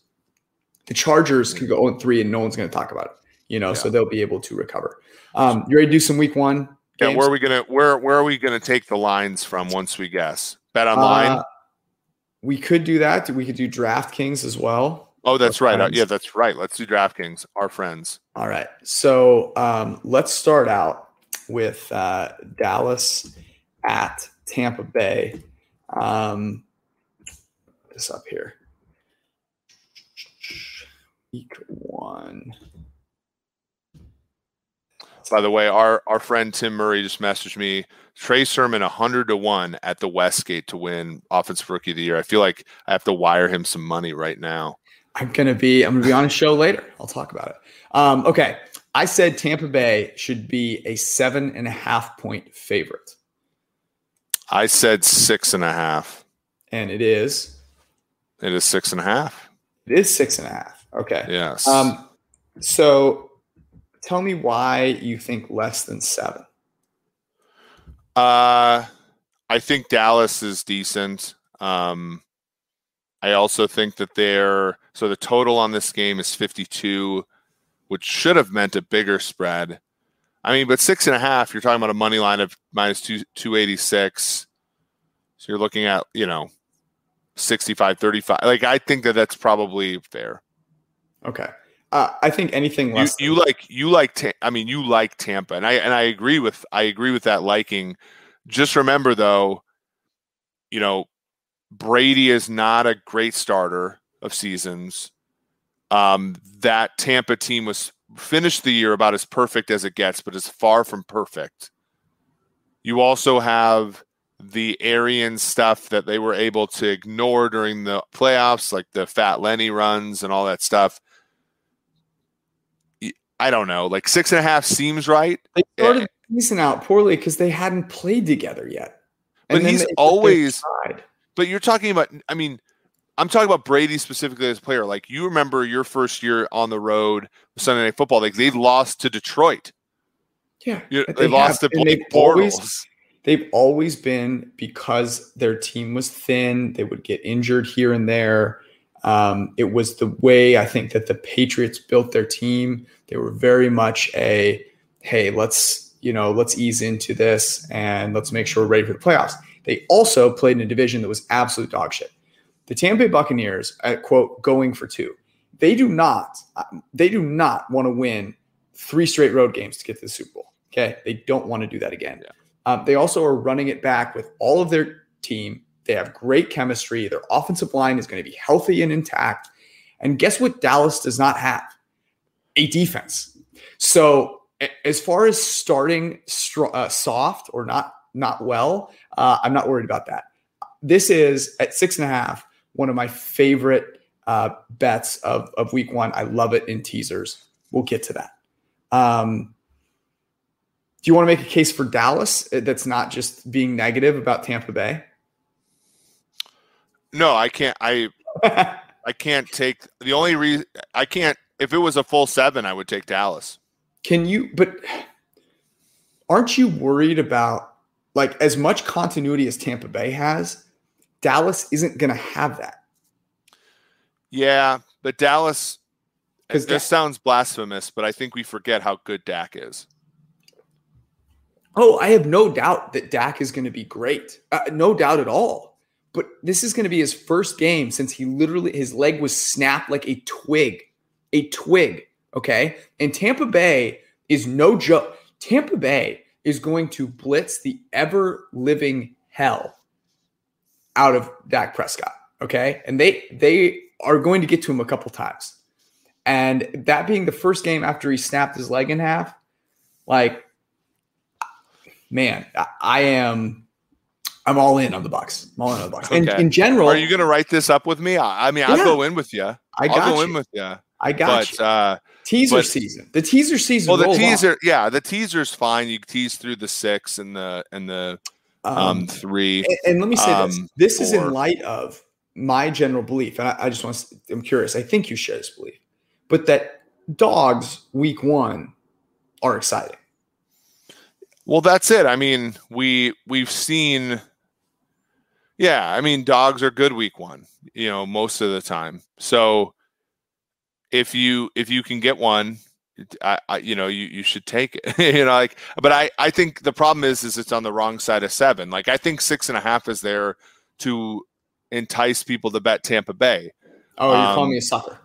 The Chargers can go 0 3 and no one's going to talk about it, you know, yeah. so they'll be able to recover. Um, you ready to do some week one Yeah, where are we gonna where where are we gonna take the lines from once we guess? Bet online. Uh, we could do that. We could do DraftKings as well. Oh, that's right. Uh, yeah, that's right. Let's do DraftKings. Our friends. All right. So um, let's start out with uh, Dallas at Tampa Bay. Um, this up here. Week one. By the way, our our friend Tim Murray just messaged me. Trey Sermon hundred to one at the Westgate to win Offensive Rookie of the Year. I feel like I have to wire him some money right now. I'm gonna be I'm gonna be on a show later. I'll talk about it. Um, okay, I said Tampa Bay should be a seven and a half point favorite. I said six and a half, and it is. It is six and a half. It is six and a half. Okay. Yes. Um, so tell me why you think less than seven. Uh, I think Dallas is decent. Um, I also think that they're so the total on this game is 52, which should have meant a bigger spread. I mean, but six and a half, you're talking about a money line of minus two, 286. So you're looking at, you know, 65, 35. Like, I think that that's probably fair. Okay. Uh, I think anything less. You, you like you like. I mean, you like Tampa, and I and I agree with I agree with that liking. Just remember, though, you know, Brady is not a great starter of seasons. Um, that Tampa team was finished the year about as perfect as it gets, but is far from perfect. You also have the Arian stuff that they were able to ignore during the playoffs, like the Fat Lenny runs and all that stuff. I don't know. Like six and a half seems right. They started the season out poorly because they hadn't played together yet. And but he's always. But you're talking about. I mean, I'm talking about Brady specifically as a player. Like you remember your first year on the road with Sunday Night Football. Like they lost to Detroit. Yeah, they, they lost have. to Blake Bortles. they've always been because their team was thin. They would get injured here and there. Um, it was the way I think that the Patriots built their team. They were very much a, hey, let's you know let's ease into this and let's make sure we're ready for the playoffs. They also played in a division that was absolute dog shit. The Tampa Bay Buccaneers, at quote, going for two. They do not, they do not want to win three straight road games to get to the Super Bowl. Okay, they don't want to do that again. Yeah. Um, they also are running it back with all of their team they have great chemistry. Their offensive line is going to be healthy and intact. And guess what Dallas does not have? A defense. So as far as starting uh, soft or not not well, uh, I'm not worried about that. This is at six and a half, one of my favorite uh, bets of, of week one. I love it in teasers. We'll get to that. Um, do you want to make a case for Dallas uh, that's not just being negative about Tampa Bay? No, I can't. I (laughs) I can't take the only reason I can't. If it was a full seven, I would take Dallas. Can you? But aren't you worried about like as much continuity as Tampa Bay has? Dallas isn't going to have that. Yeah, but Dallas. because This sounds blasphemous, but I think we forget how good Dak is. Oh, I have no doubt that Dak is going to be great. Uh, no doubt at all but this is going to be his first game since he literally his leg was snapped like a twig, a twig. Okay, and Tampa Bay is no joke. Tampa Bay is going to blitz the ever living hell out of Dak Prescott. Okay, and they they are going to get to him a couple times, and that being the first game after he snapped his leg in half, like man, I am I'm all in on the Bucks. I'm all in on the Bucks. Okay. And in general, are you going to write this up with me? I, I mean, I'll yeah, go in with you. I got I'll go you. in with you. I got but, you. Uh, teaser but, season. The teaser season. Well, the teaser, yeah, the teaser's fine. You tease through the six and the and the um, um three. And, and, let me say um, this: this four. is in light of my general belief, and I, I just want to. I'm curious. I think you share this belief, but that dogs week one are exciting. Well, that's it. I mean, we we've seen yeah, I mean dogs are good week 1, you know, most of the time. So if you if you can get one, I, I, you know, you, you should take it. (laughs) you know, like, but I, I think the problem is, is it's on the wrong side of seven. Like, I think six and a half is there to entice people to bet Tampa Bay. Oh, you're um, calling me a sucker.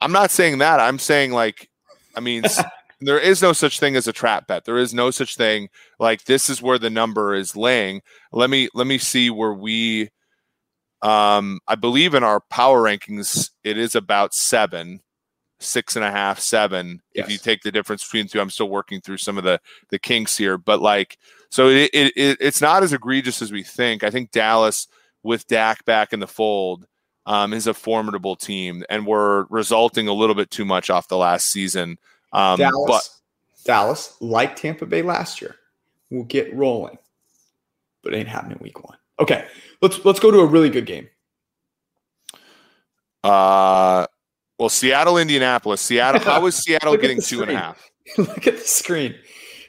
I'm not saying that. I'm saying like, I mean, (laughs) there is no such thing as a trap bet. There is no such thing like this is where the number is laying. Let me let me see where we. Um, I believe in our power rankings, it is about seven six and a half, seven. Yes. If you take the difference between two, I'm still working through some of the the kinks here, but like, so it, it, it it's not as egregious as we think. I think Dallas with Dak back in the fold um, is a formidable team, and we're resulting a little bit too much off the last season. Um, Dallas, but Dallas, like Tampa Bay last year, will get rolling, but it ain't happening week one. Okay, let's let's go to a really good game. Uh well, Seattle, Indianapolis. Seattle. How is Seattle (laughs) getting two and a half? (laughs) Look at the screen.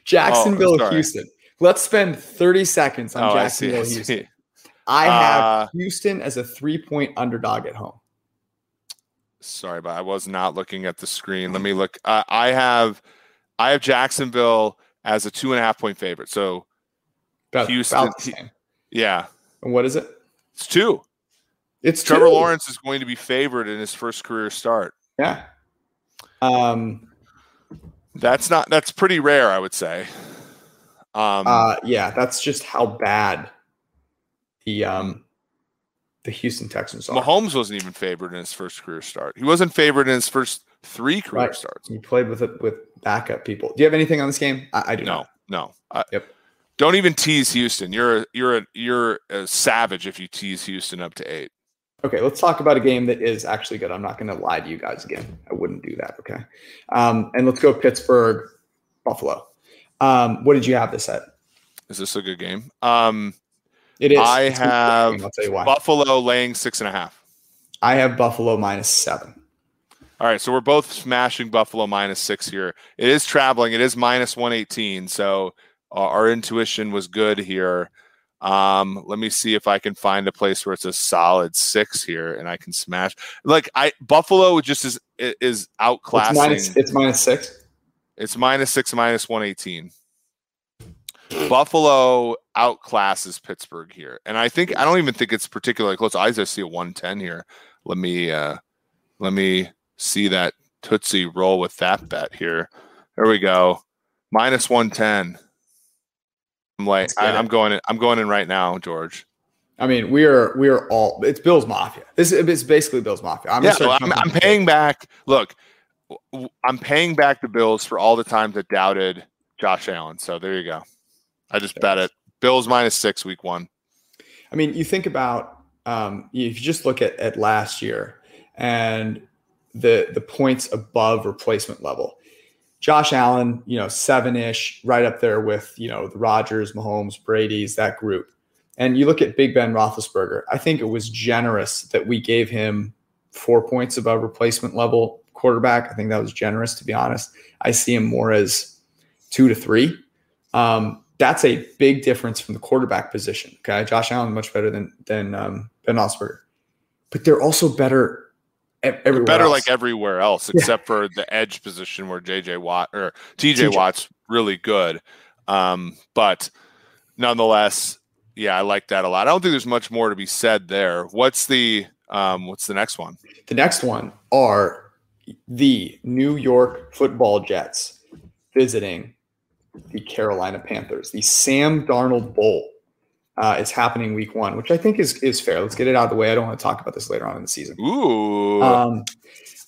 Jacksonville, oh, Houston. Let's spend 30 seconds on oh, Jacksonville, I see, I Houston. I have uh, Houston as a three point underdog at home. Sorry, but I was not looking at the screen. Let me look. Uh, I have I have Jacksonville as a two and a half point favorite. So Houston, yeah. And what is it? It's two. It's Trevor two. Lawrence is going to be favored in his first career start. Yeah. Um, that's not that's pretty rare, I would say. Um, uh, yeah, that's just how bad the um the Houston Texans are. Mahomes wasn't even favored in his first career start. He wasn't favored in his first three career right. starts. He played with it with backup people. Do you have anything on this game? I, I do no, not. No, I, yep. Don't even tease Houston. You're a, you're a, you're a savage if you tease Houston up to eight. Okay, let's talk about a game that is actually good. I'm not going to lie to you guys again. I wouldn't do that. Okay, um, and let's go Pittsburgh, Buffalo. Um, what did you have this at? Is this a good game? Um, it is. I it's have I'll tell you why. Buffalo laying six and a half. I have Buffalo minus seven. All right, so we're both smashing Buffalo minus six here. It is traveling. It is minus one eighteen. So uh, our intuition was good here. Um, let me see if I can find a place where it's a solid six here and I can smash. Like I Buffalo just is is outclassing. It's minus, it's minus six. It's minus six, minus one eighteen. Buffalo outclasses Pittsburgh here, and I think I don't even think it's particularly close. I just see a one ten here. Let me uh, let me see that Tootsie roll with that bet here. There we go, minus one ten. I'm like, I, am going in. I'm going in right now, George. I mean, we are we are all. It's Bills Mafia. This is it's basically Bills Mafia. I'm yeah, I'm, I'm paying back. Look, I'm paying back the Bills for all the times that doubted Josh Allen. So there you go. I just bet it. Bills minus six week one. I mean, you think about um, if you just look at at last year and the the points above replacement level. Josh Allen, you know, seven ish, right up there with, you know, the Rodgers, Mahomes, Brady's, that group. And you look at Big Ben Roethlisberger, I think it was generous that we gave him four points above replacement level quarterback. I think that was generous, to be honest. I see him more as two to three. Um, that's a big difference from the quarterback position. Okay. Josh Allen much better than, than um, Ben Roethlisberger. But they're also better everywhere better else. like everywhere else except yeah. for the edge position where JJ Watt or TJ, TJ. Watt's really good. Um, but nonetheless, yeah, I like that a lot. I don't think there's much more to be said there. What's the um, what's the next one? The next one are the New York Football Jets visiting the Carolina Panthers, the Sam Darnold Bowl uh, is happening week one, which I think is is fair. Let's get it out of the way. I don't want to talk about this later on in the season. Ooh. Um,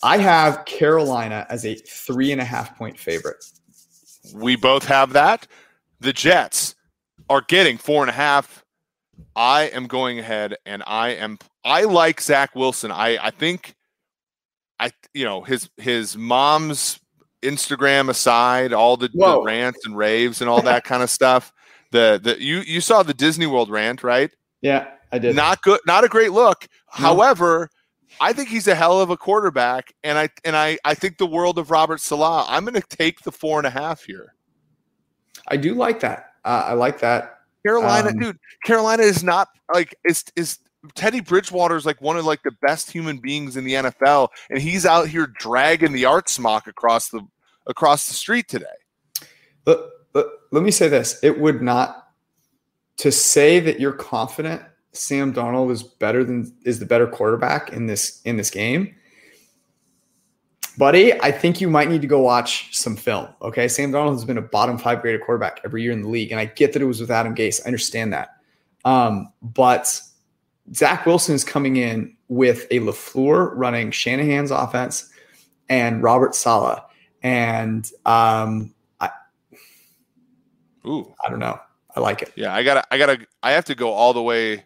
I have Carolina as a three and a half point favorite. We both have that. The Jets are getting four and a half. I am going ahead and I am I like Zach Wilson. I I think I you know his his mom's Instagram aside, all the, the rants and raves and all that kind of stuff the the you you saw the Disney World rant, right? Yeah, I did. Not good, not a great look. No. However, I think he's a hell of a quarterback, and I and I I think the world of Robert Saleh. I'm going to take the four and a half here. I do like that. Uh, I like that. Carolina, um, dude. Carolina is not like is is Teddy Bridgewater is like one of like the best human beings in the NFL, and he's out here dragging the art smock across the across the street today. Let, let, let me say this: it would not to say that you're confident Sam Darnold is better than is the better quarterback in this in this game. Buddy, I think you might need to go watch some film. Okay. Sam Darnold has been a bottom five graded quarterback every year in the league. And I get that it was with Adam Gase. I understand that. Um, but Zach Wilson is coming in with a LaFleur running Shanahan's offense and Robert Saleh. And um, Ooh. I don't know. I like it. Yeah, I gotta, I gotta, I have to go all the way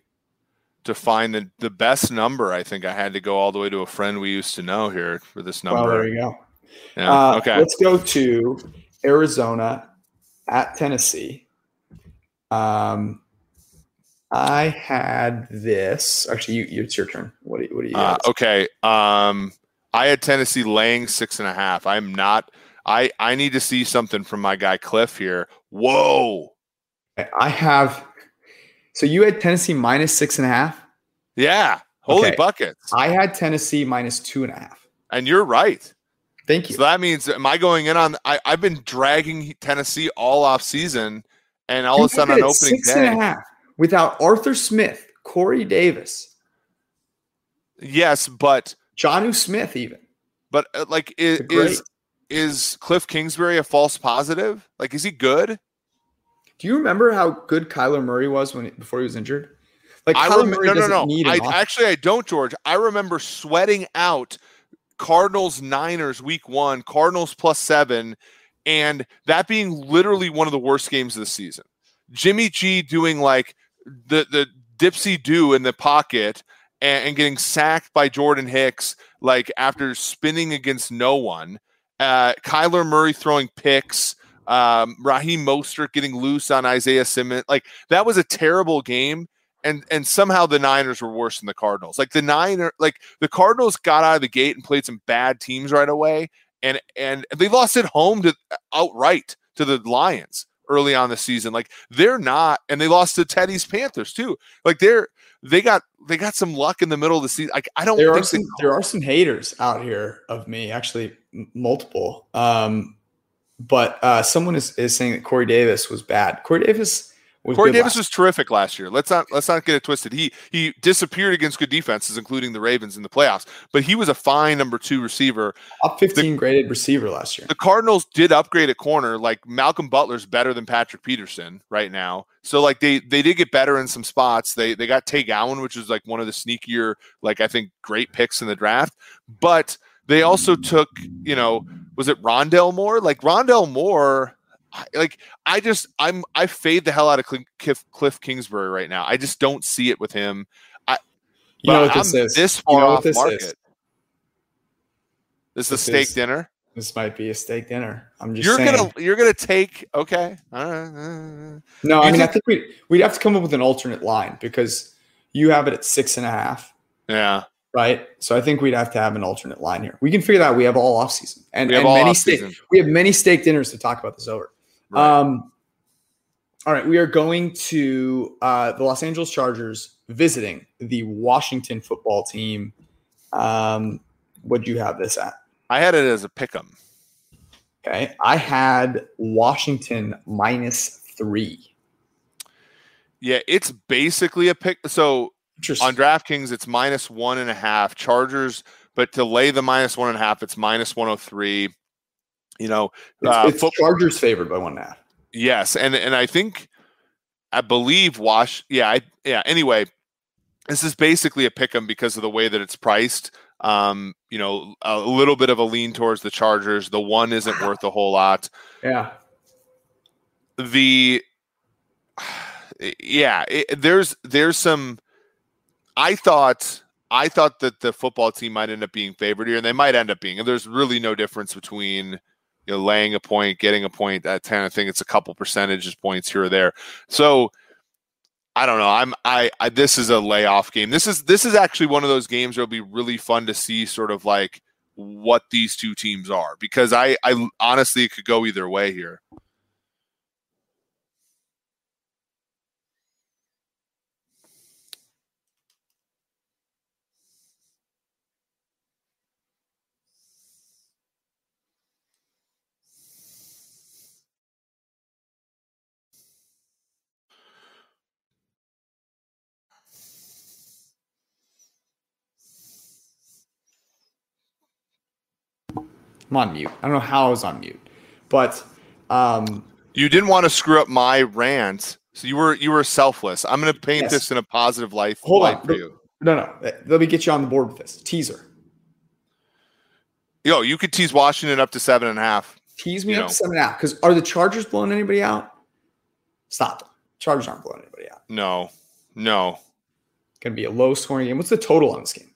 to find the, the best number. I think I had to go all the way to a friend we used to know here for this number. Well, there you go. Yeah. Uh, okay. Let's go to Arizona at Tennessee. Um, I had this. Actually, you, you, it's your turn. What do you? What do you? Uh, okay. Um, I had Tennessee laying six and a half. I'm not. I I need to see something from my guy Cliff here. Whoa. I have. So you had Tennessee minus six and a half. Yeah. Holy Okay. buckets. I had Tennessee minus two and a half. And you're right. Thank you. So that means am I going in on I, I've been dragging Tennessee all off season and all of a sudden on opening six and a day. half without Arthur Smith, Corey Davis, Yes, but Jonnu Smith, even. but uh, like is, is is Cliff Kingsbury a false positive? Like is he good? Do you remember how good Kyler Murray was when before he was injured? Like I Kyler rem- Murray no no no. need I actually I don't George. I remember sweating out Cardinals Niners week 1, Cardinals plus 7 and that being literally one of the worst games of the season. Jimmy G doing like the the dipsy do in the pocket and, and getting sacked by Jordan Hicks like after spinning against no one. Uh, Kyler Murray throwing picks. Um, Raheem Mostert getting loose on Isaiah Simmons. Like that was a terrible game. And and somehow the Niners were worse than the Cardinals. Like the Niner, like the Cardinals got out of the gate and played some bad teams right away, and and they lost at home to outright to the Lions early on the season. Like they're not, and they lost to Teddy's Panthers too. Like they're they got they got some luck in the middle of the season. Like I don't there are some there are some haters out here of me, actually multiple. Um, but uh, someone is, is saying that Corey Davis was bad. Corey Davis was Corey Davis last- was terrific last year. Let's not let's not get it twisted. He he disappeared against good defenses, including the Ravens in the playoffs. But he was a fine number two receiver. up 15 graded receiver last year. The Cardinals did upgrade a corner. Like Malcolm Butler's better than Patrick Peterson right now. So like they they did get better in some spots. They they got Tay Gowan, which was like one of the sneakier, like I think great picks in the draft. But they also took, you know, was it Rondale Moore? Like Rondale Moore, like I just I'm I fade the hell out of Cl- Cliff, Cliff Kingsbury right now. I just don't see it with him. You know what this I'm is? This You far know what off this market. is? This is a steak is- dinner. This might be a steak dinner. I'm just You're saying. gonna you're gonna take okay. Right. no, I you mean, I think- think we we'd have to come up with an alternate line because you have it at six and a half, Yeah. Right? So I think we'd have to have an alternate line here. We can figure that out. We have all off season and, We have and many steak. We have many steak dinners to talk about this over. Right. Um, all right, we are going to uh, the Los Angeles Chargers visiting the Washington football team. Um, what do you have this at? I had it as a pick 'em. Okay, I had Washington minus three. Yeah, it's basically a pick. So. On DraftKings, it's minus one and a half. Chargers, but to lay the minus one and a half, it's minus one hundred three. You know, it's, uh, it's Chargers favored by one and a half. yes, and and I think, I believe Wash. Yeah, I yeah. Anyway, this is basically a pick 'em because of the way that it's priced. Um, you know, a little bit of a lean towards the Chargers. The one isn't (sighs) worth a whole lot. Yeah, the (sighs) yeah it, there's there's some i thought i thought that the football team might end up being favored here and they might end up being and there's really no difference between you know laying a point getting a point that kind of thing it's a couple percentages points here or there. So i don't know. I'm i, I this is a layoff game. This is this is actually one of those games where it'll be really fun to see sort of like what these two teams are because i i honestly it could go either way here I'm on mute. I don't know how I was on mute, but um, you didn't want to screw up my rant, so you were you were selfless. I'm going to paint yes. this in a positive light. Hold light on, for you. No, no. Let me get you on the board with this teaser. Yo, you could tease Washington up to seven and a half. Tease me up know. to seven and a half. Because are the Chargers blowing anybody out? Stop. Chargers aren't blowing anybody out. No, no. Going to be a low scoring game. What's the total on this game?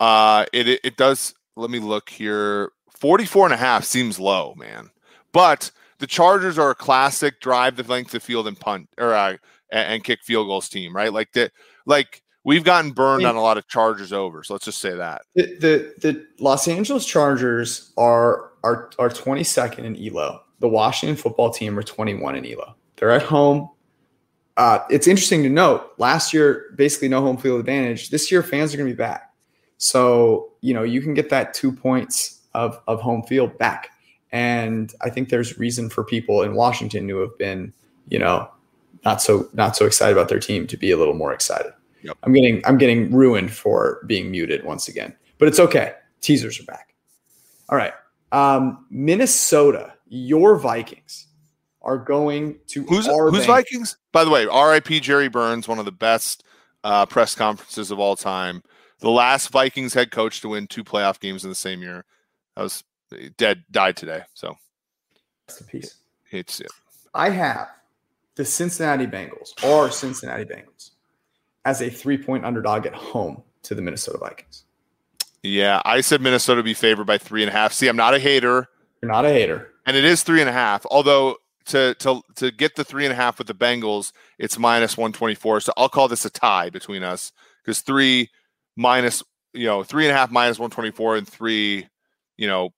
Uh, it, it, it does. Let me look here. 44 and a half seems low, man. But the Chargers are a classic drive the length of field and punt or uh, and, kick field goals team, right? Like that, like we've gotten burned on a lot of Chargers over. So let's just say that the the, the Los Angeles Chargers are are are 22nd in Elo. The Washington football team are 21 in Elo. They're at home. Uh, it's interesting to note. Last year, basically no home field advantage. This year, fans are going to be back, so you know you can get that two points of of home field back. And I think there's reason for people in Washington who have been, you know, not so not so excited about their team to be a little more excited. Yep. I'm getting I'm getting ruined for being muted once again, but it's okay. Teasers are back. All right, um, Minnesota, your Vikings are going to who's who's Vikings? By the way, R.I.P. Jerry Burns, one of the best uh, press conferences of all time. The last Vikings head coach to win two playoff games in the same year. I was eh, dead, died today. So, rest in peace. It's it. I have the Cincinnati Bengals or Cincinnati Bengals as a three point underdog at home to the Minnesota Vikings. Yeah, I said Minnesota be favored by three and a half. See, I'm not a hater. You're not a hater. And it is three and a half. Although to to to get the three and a half with the Bengals, it's minus 124. So I'll call this a tie between us because three minus, you know, three and a half minus 124 and three, you know,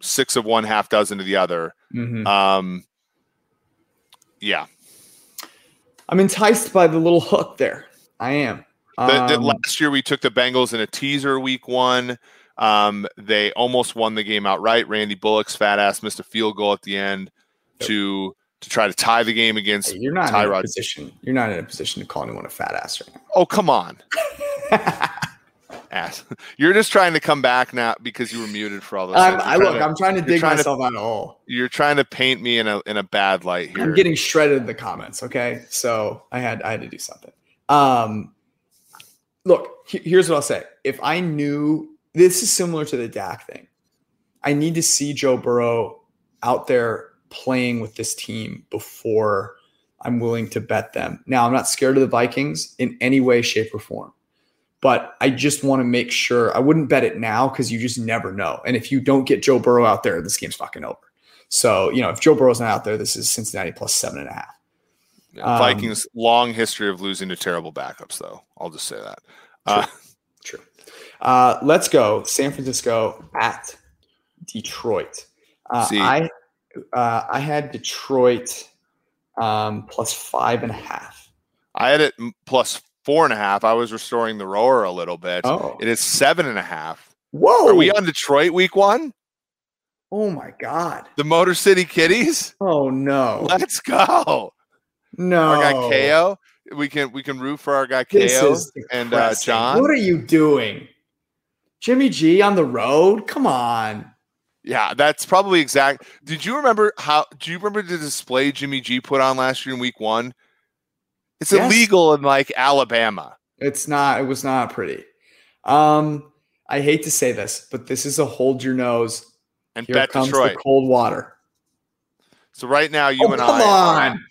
six of one, half dozen to the other. Mm-hmm. Um, yeah. I'm enticed by the little hook there. I am. The, the, um, last year we took the Bengals in a teaser week one. Um, they almost won the game outright. Randy Bullock's fat ass missed a field goal at the end to to try to tie the game against. Hey, you're not Tyrod. in a position. You're not in a position to call anyone a fat ass right now. Oh come on. (laughs) ass. (laughs) You're just trying to come back now because you were muted for all those. I look. To, I'm trying to dig trying myself to, out of hole. You're trying to paint me in a in a bad light here. I'm getting shredded in the comments. Okay, so I had I had to do something. Um, look, here's what I'll say. If I knew this is similar to the Dak thing, I need to see Joe Burrow out there playing with this team before I'm willing to bet them. Now, I'm not scared of the Vikings in any way, shape, or form but I just want to make sure I wouldn't bet it now because you just never know. And if you don't get Joe Burrow out there, this game's fucking over. So, you know, if Joe Burrow's not out there, this is Cincinnati plus seven and a half. Yeah, Vikings um, long history of losing to terrible backups, though. I'll just say that. True. Uh, true. Uh, let's go. San Francisco at Detroit. Uh, See, I uh, I had Detroit um, plus five and a half. I had it plus four and a half. I was restoring the roar a little bit. Oh. It is seven and a half. Whoa. Are we on Detroit week one? Oh my God. The Motor City Kitties? Oh no. Let's go. No. Our guy KO. We can we can root for our guy KO and uh, John. What are you doing? Jimmy G on the road? Come on. Yeah, that's probably exact. Did you remember how do you remember the display Jimmy G put on last year in week one? It's yes. illegal in like Alabama. It's not. It was not pretty. Um, I hate to say this, but this is a hold your nose and Here bet comes Detroit. The cold water. So right now, you oh, and come I, on.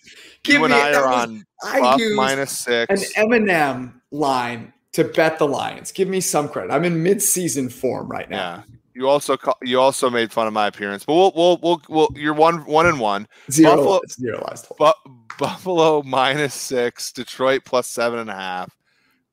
Give you and I are on I minus six. An M&M line to bet the Lions. Give me some credit. I'm in mid-season form right now. Yeah. You also call, you also made fun of my appearance, but we'll we'll we'll, we'll you're one one and one. Zero, Buffalo, zero last. Bu- Buffalo minus six, Detroit plus seven and a half.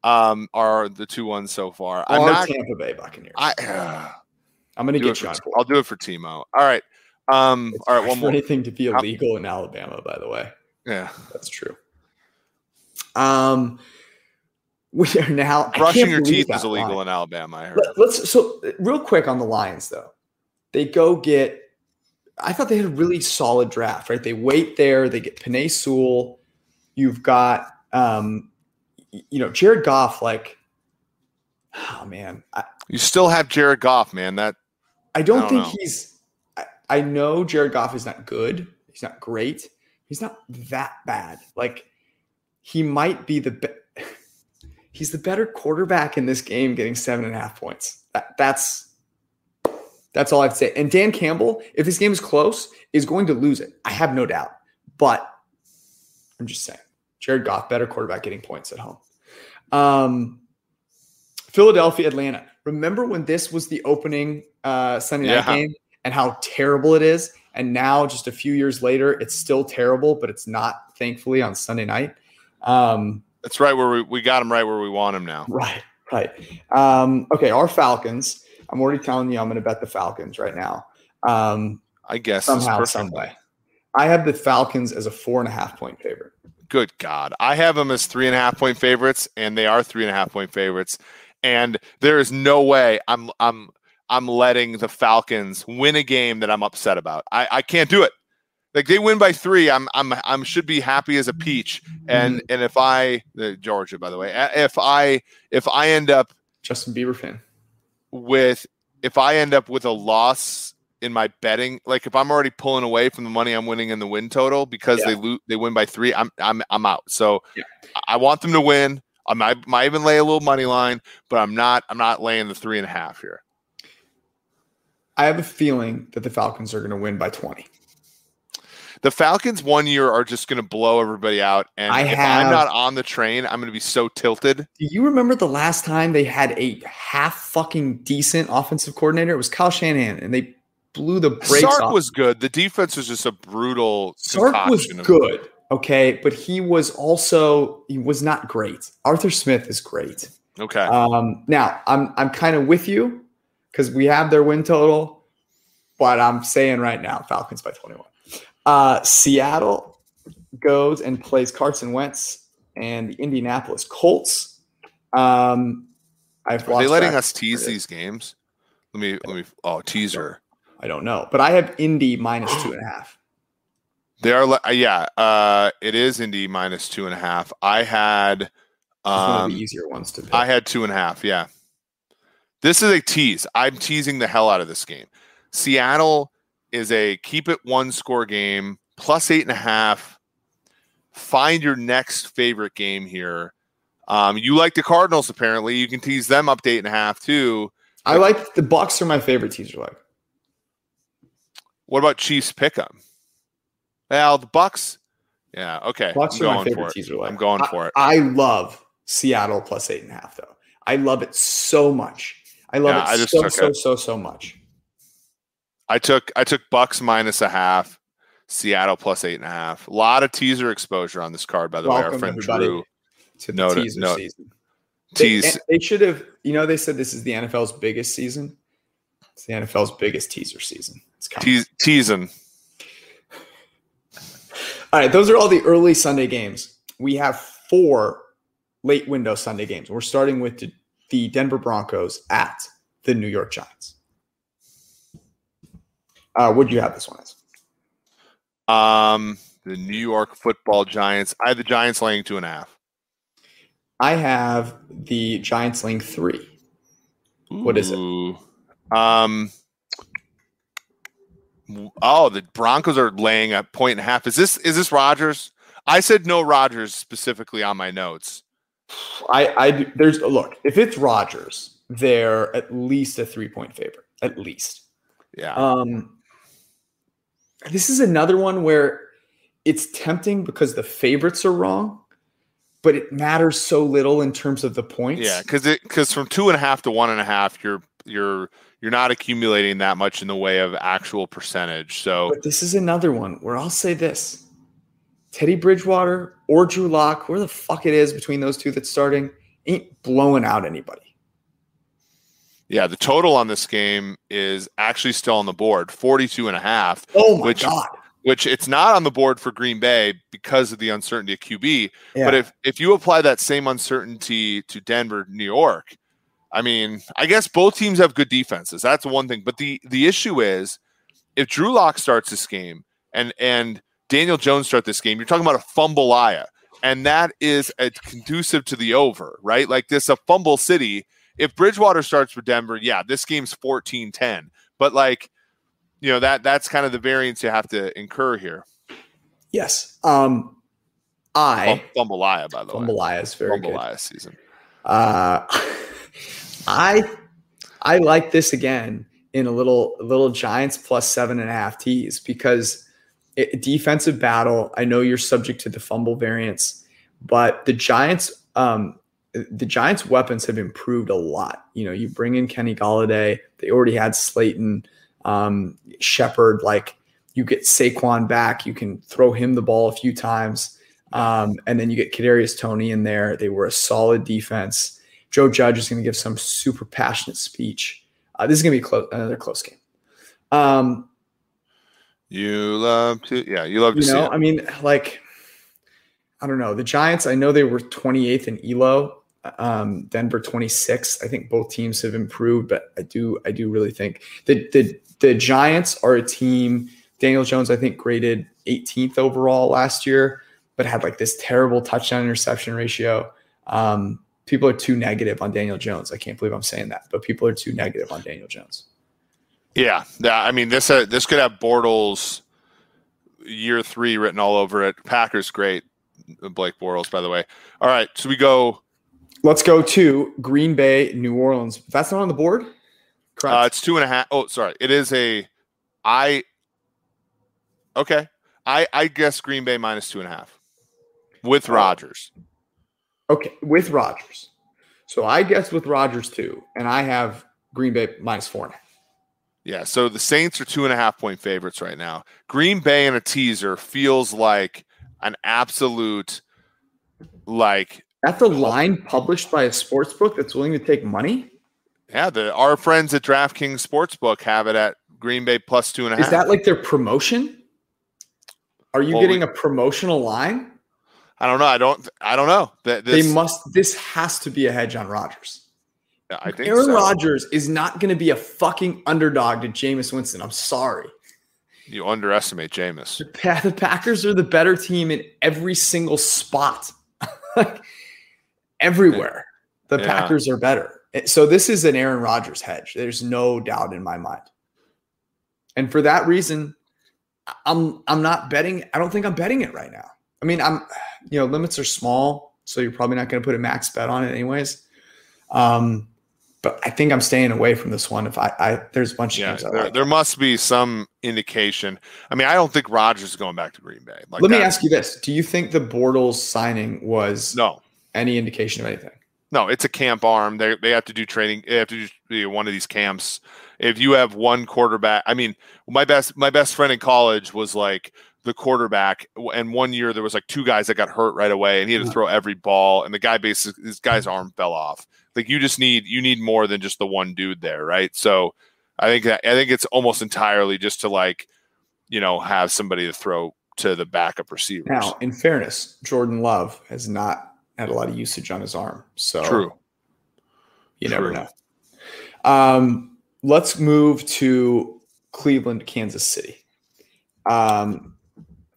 Um, are the two ones so far. I'm not Tampa Bay Buccaneers. I, uh, (sighs) I'm going to get you on. I'll do it for Timo. All right. Um, it's all right. One more. Anything to be illegal in Alabama, by the way. Yeah, that's true. Um, we are now brushing your teeth is illegal line. in Alabama. I heard. Let, us so real quick on the Lions though. They go get. I thought they had a really solid draft, right? They wait there. They get Penei Sewell. You've got, um, you know, Jared Goff. Like, oh man, I, you still have Jared Goff, man. That I don't, I don't think know. he's. I, I know Jared Goff is not good. He's not great. He's not that bad. Like he might be the. Be- he's the better quarterback in this game, getting seven and a half points. That, that's that's all I have to say. And Dan Campbell, if this game is close, is going to lose it. I have no doubt. But I'm just saying, Jared Goff, better quarterback, getting points at home. Um, Philadelphia, Atlanta. Remember when this was the opening uh, Sunday night Yeah. game and how terrible it is? And now, just a few years later, it's still terrible, but it's not, thankfully, on Sunday night. Um, That's right where we, we got him right where we want him now. Right, right. Um, okay, our Falcons. I'm already telling you, I'm going to bet the Falcons right now. Um, I guess somehow, some way. I have the Falcons as a four and a half point favorite. Good God. I have them as three and a half point favorites, and they are three and a half point favorites. And there is no way I'm I'm I'm letting the Falcons win a game that I'm upset about. I, I can't do it. Like they win by three, I'm I'm I'm should be happy as a peach. And and if I the Georgia, by the way, uh, if I if I end up Justin Bieber fan. with if I end up with a loss in my betting, like if I'm already pulling away from the money I'm winning in the win total because Yeah. they lose, they win by three, I'm I'm I'm out. So Yeah. I- I want them to win. I might, might even lay a little money line, but I'm not I'm not laying the three and a half here. I have a feeling that the Falcons are going to win by 20. The Falcons one year are just going to blow everybody out, and I if have- I'm not on the train, I'm going to be so tilted. Do you remember the last time they had a half fucking decent offensive coordinator? It was Kyle Shanahan, and they blew the brakes Sark off. was good. The defense was just a brutal. Sark was of- good, okay, but he was also he was not great. Arthur Smith is great. Okay, Um, now I'm I'm kind of with you because we have their win total, but I'm saying right now Falcons by 21. Uh, Seattle goes and plays Carson Wentz and the Indianapolis Colts. Um, I've are they letting us tease where it is. these games? Let me let me. Oh, teaser. I don't know, but I have Indy minus two and a half. They are, uh, yeah. Uh, it is Indy minus two and a half. I had, It's one of um, easier ones to pick. I had two and a half. Yeah. This is a tease. I'm teasing the hell out of this game. Seattle is a keep it one score game plus eight and a half. Find your next favorite game here. Um, you like the Cardinals, apparently. You can tease them up to eight and a half too. I like the Bucks are my favorite teaser leg. What about Chiefs pick'em? Well, the Bucks. Yeah, okay. Bucks I'm are my going for favorite it. teaser leg. I'm going I- for it. I love Seattle plus eight and a half, though. I love it so much. I love Yeah, I it just so so it. so so much. I took I took Bucks minus a half, Seattle plus eight and a half. A lot of teaser exposure on this card, by the way. Our friend. Drew To the No, no, teaser season. They, tease. they should have. You know, they said this is the NFL's biggest season. It's the NFL's biggest teaser season. It's. Tease, teasing. (laughs) All right, those are all the early Sunday games. We have four late window Sunday games. We're starting with the, the Denver Broncos at the New York Giants. Uh, would you have this one as? Um, the New York Football Giants. I have the Giants laying two and a half. I have the Giants laying three. What is it? Um. Oh, the Broncos are laying a point and a half. Is this is this Rodgers? I said no Rodgers specifically on my notes. I, I there's look if it's Rodgers, they're at least a three point favorite, at least. Yeah. Um, this is another one where it's tempting because the favorites are wrong, but it matters so little in terms of the points. Yeah, because it because from two and a half to one and a half, you're you're you're not accumulating that much in the way of actual percentage. So But this is another one where I'll say this: Teddy Bridgewater or Drew Lock, where the fuck it is between those two that's starting, ain't blowing out anybody. Yeah, the total on this game is actually still on the board, 42 and a half, Oh my Which- god! which it's not on the board for Green Bay because of the uncertainty of QB. Yeah. But if if you apply that same uncertainty to Denver, New York, I mean, I guess both teams have good defenses. That's one thing. But the the issue is if Drew Lock starts this game and and Daniel Jones start this game, you're talking about a fumble and that is a conducive to the over, right? Like this a fumble city. If Bridgewater starts for Denver, yeah, this game's 14-10. but like, you know that that's kind of the variance you have to incur here. Yes. Um, I Fumbleia, by the Fumbleia way. is very Fumbleia good. season. Uh, (laughs) I I like this again in a little little Giants plus seven and a half tees because it, defensive battle. I know you're subject to the fumble variance, but the Giants um, the Giants' weapons have improved a lot. You know, you bring in Kenny Golladay. They already had Slayton, um, Shepard. Like you get Saquon back, you can throw him the ball a few times, um, and then you get Kadarius Toney in there. They were a solid defense. Joe Judge is going to give some super passionate speech. Uh, this is going to be close, another close game. Um, You love to, yeah, you love to you see know. I mean, like, I don't know. The Giants, I know they were 28th in Elo. Um, Denver 26th. I think both teams have improved, but I do, I do really think that the the Giants are a team. Daniel Jones, I think, graded 18th overall last year, but had like this terrible touchdown interception ratio. Um, people are too negative on Daniel Jones. I can't believe I'm saying that, but people are too negative on Daniel Jones. Yeah, yeah. I mean, this uh, this could have Bortles year three written all over it. Packers great, Blake Bortles, by the way. All right, so we go. Let's go to Green Bay, New Orleans. That's not on the board. Correct. Uh, it's two and a half. Oh, sorry, it is a. I. Okay, I I guess Green Bay minus two and a half with Oh. Rodgers. Okay, with Rodgers. So I guess with Rodgers too, and I have Green Bay minus four and a half. Yeah, so the Saints are two and a half point favorites right now. Green Bay in a teaser feels like an absolute, like That's the line published by a sports book that's willing to take money. yeah. The our friends at DraftKings Sportsbook have it at Green Bay plus two and a half. Is that like their promotion? Are you Well, getting we- a promotional line? I don't know. I don't. I don't know. That this, they must. This has to be a hedge on Rodgers. I think Aaron so. Rodgers is not going to be a fucking underdog to Jameis Winston. I'm sorry. You underestimate Jameis. The the Packers are the better team in every single spot. (laughs) like everywhere. The Yeah. Packers are better. So this is an Aaron Rodgers hedge. There's no doubt in my mind. And for that reason, I'm I'm not betting. I don't think I'm betting it right now. I mean, I'm you know, limits are small, so you're probably not going to put a max bet on it anyways. Um, but I think I'm staying away from this one. If I, I there's a bunch of Yeah, teams I there, like. there must be some indication. I mean, I don't think Rodgers is going back to Green Bay. Like Let me ask you this: Do you think the Bortles signing was No, any indication of anything? no, it's a camp arm. They they have to do training. They have to do one of these camps. If you have one quarterback, I mean, my best my best friend in college was like the quarterback, and one year there was like two guys that got hurt right away, and he had to throw every ball, and the guy basically this guy's arm fell off. Like you just need you need more than just the one dude there, right? So I think that I think it's almost entirely just to like you know have somebody to throw to the backup receivers. Now, in fairness, Jordan Love has not had a lot of usage on his arm, so True. You never know. Um, let's move to Cleveland, Kansas City. Um,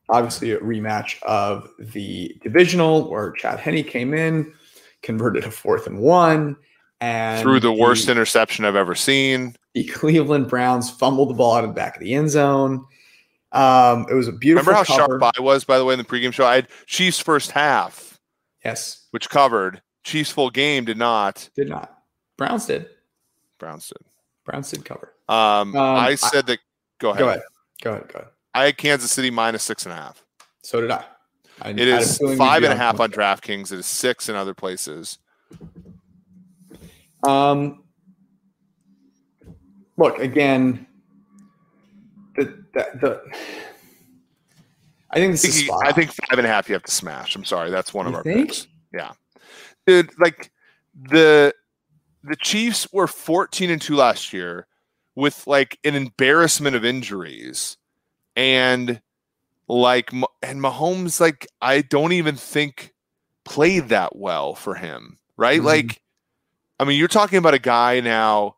obviously, a rematch of the divisional where Chad Henne came in, converted a fourth and one, and Threw the worst interception I've ever seen. the Cleveland Browns fumbled the ball out of the back of the end zone. Um, it was a beautiful. Remember how cover. sharp I was, by the way, in the pregame show? I had Chiefs first half, Yes, which covered. Chiefs full game did not. did not. Browns did. Browns did. Browns did cover. Um, Um, I I- said that. Go ahead. Go ahead. Go ahead. Go ahead. I had Kansas City minus six and a half. So did I. I It is five and a half on. DraftKings. It is six in other places. Um, look again. The the, the I think I this think, is you- spot I think five and a half you have to smash. I'm sorry, that's one of our think? picks. Yeah, dude. Like the the Chiefs were 14 and two last year with like an embarrassment of injuries, and like Ma- and Mahomes like I don't even think played that well for him. Right? Mhm. Like, I mean, you're talking about a guy now.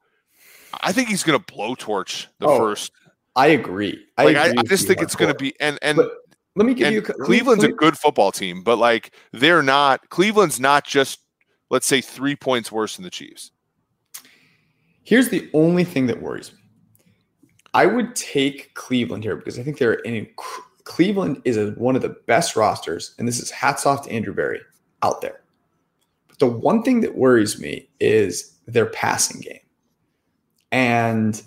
I think he's going to blowtorch the Oh, first. I agree. I, Like, agree I with just think it's going to be and and But let me give and you. let me- Cleveland's a good football team, but like they're not. Cleveland's not just let's say three points worse than the Chiefs. Here's the only thing that worries me. I would take Cleveland here because I think they're in. Cleveland is a, one of the best rosters, and this is hats off to Andrew Berry out there. But the one thing that worries me is their passing game, and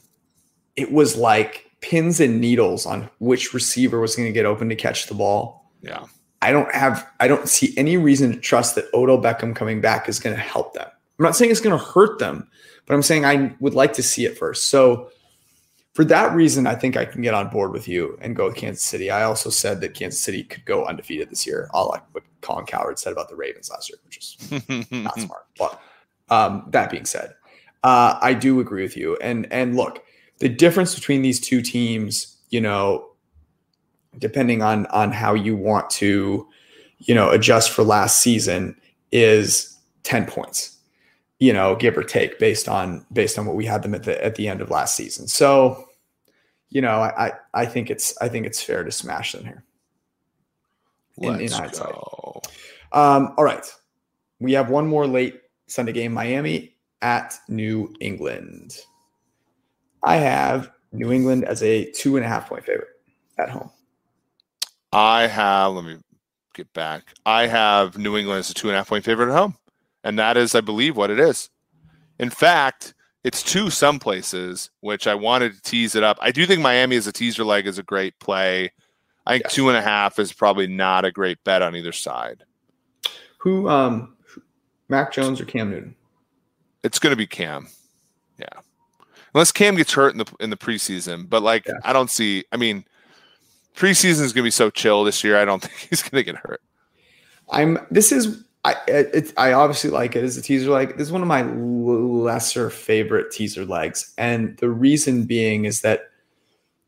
it was like pins and needles on which receiver was going to get open to catch the ball. Yeah. I don't have I don't see any reason to trust that Odell Beckham coming back is going to help them. I'm not saying it's going to hurt them, but I'm saying I would like to see it first. So for that reason, I think I can get on board with you and go with Kansas City. I also said that Kansas City could go undefeated this year, all like what Colin Cowherd said about the Ravens last year, which is (laughs) not smart. But um, that being said, uh, I do agree with you. And and look, the difference between these two teams, you know, depending on on how you want to, you know, adjust for last season, is ten points you know, give or take based on based on what we had them at the at the end of last season. So, you know, I I think it's I think it's fair to smash them here. In, in hindsight. Go. Um, all right. We have one more late Sunday game, Miami at New England. I have New England as a two and a half point favorite at home. I have, let me get back. I have New England as a two and a half point favorite at home. And that is, I believe, what it is. In fact, it's two some places, which I wanted to tease it up. I do think Miami as a teaser leg is a great play. I think yes. two and a half is probably not a great bet on either side. Who, um, Mac Jones or Cam Newton? It's going to be Cam. Yeah, unless Cam gets hurt in the in the preseason. But like, yeah. I don't see. I mean, preseason is going to be so chill this year. I don't (laughs) think he's going to get hurt. I'm. This is I it, I obviously like it as a teaser leg. This is one of my lesser favorite teaser legs, and the reason being is that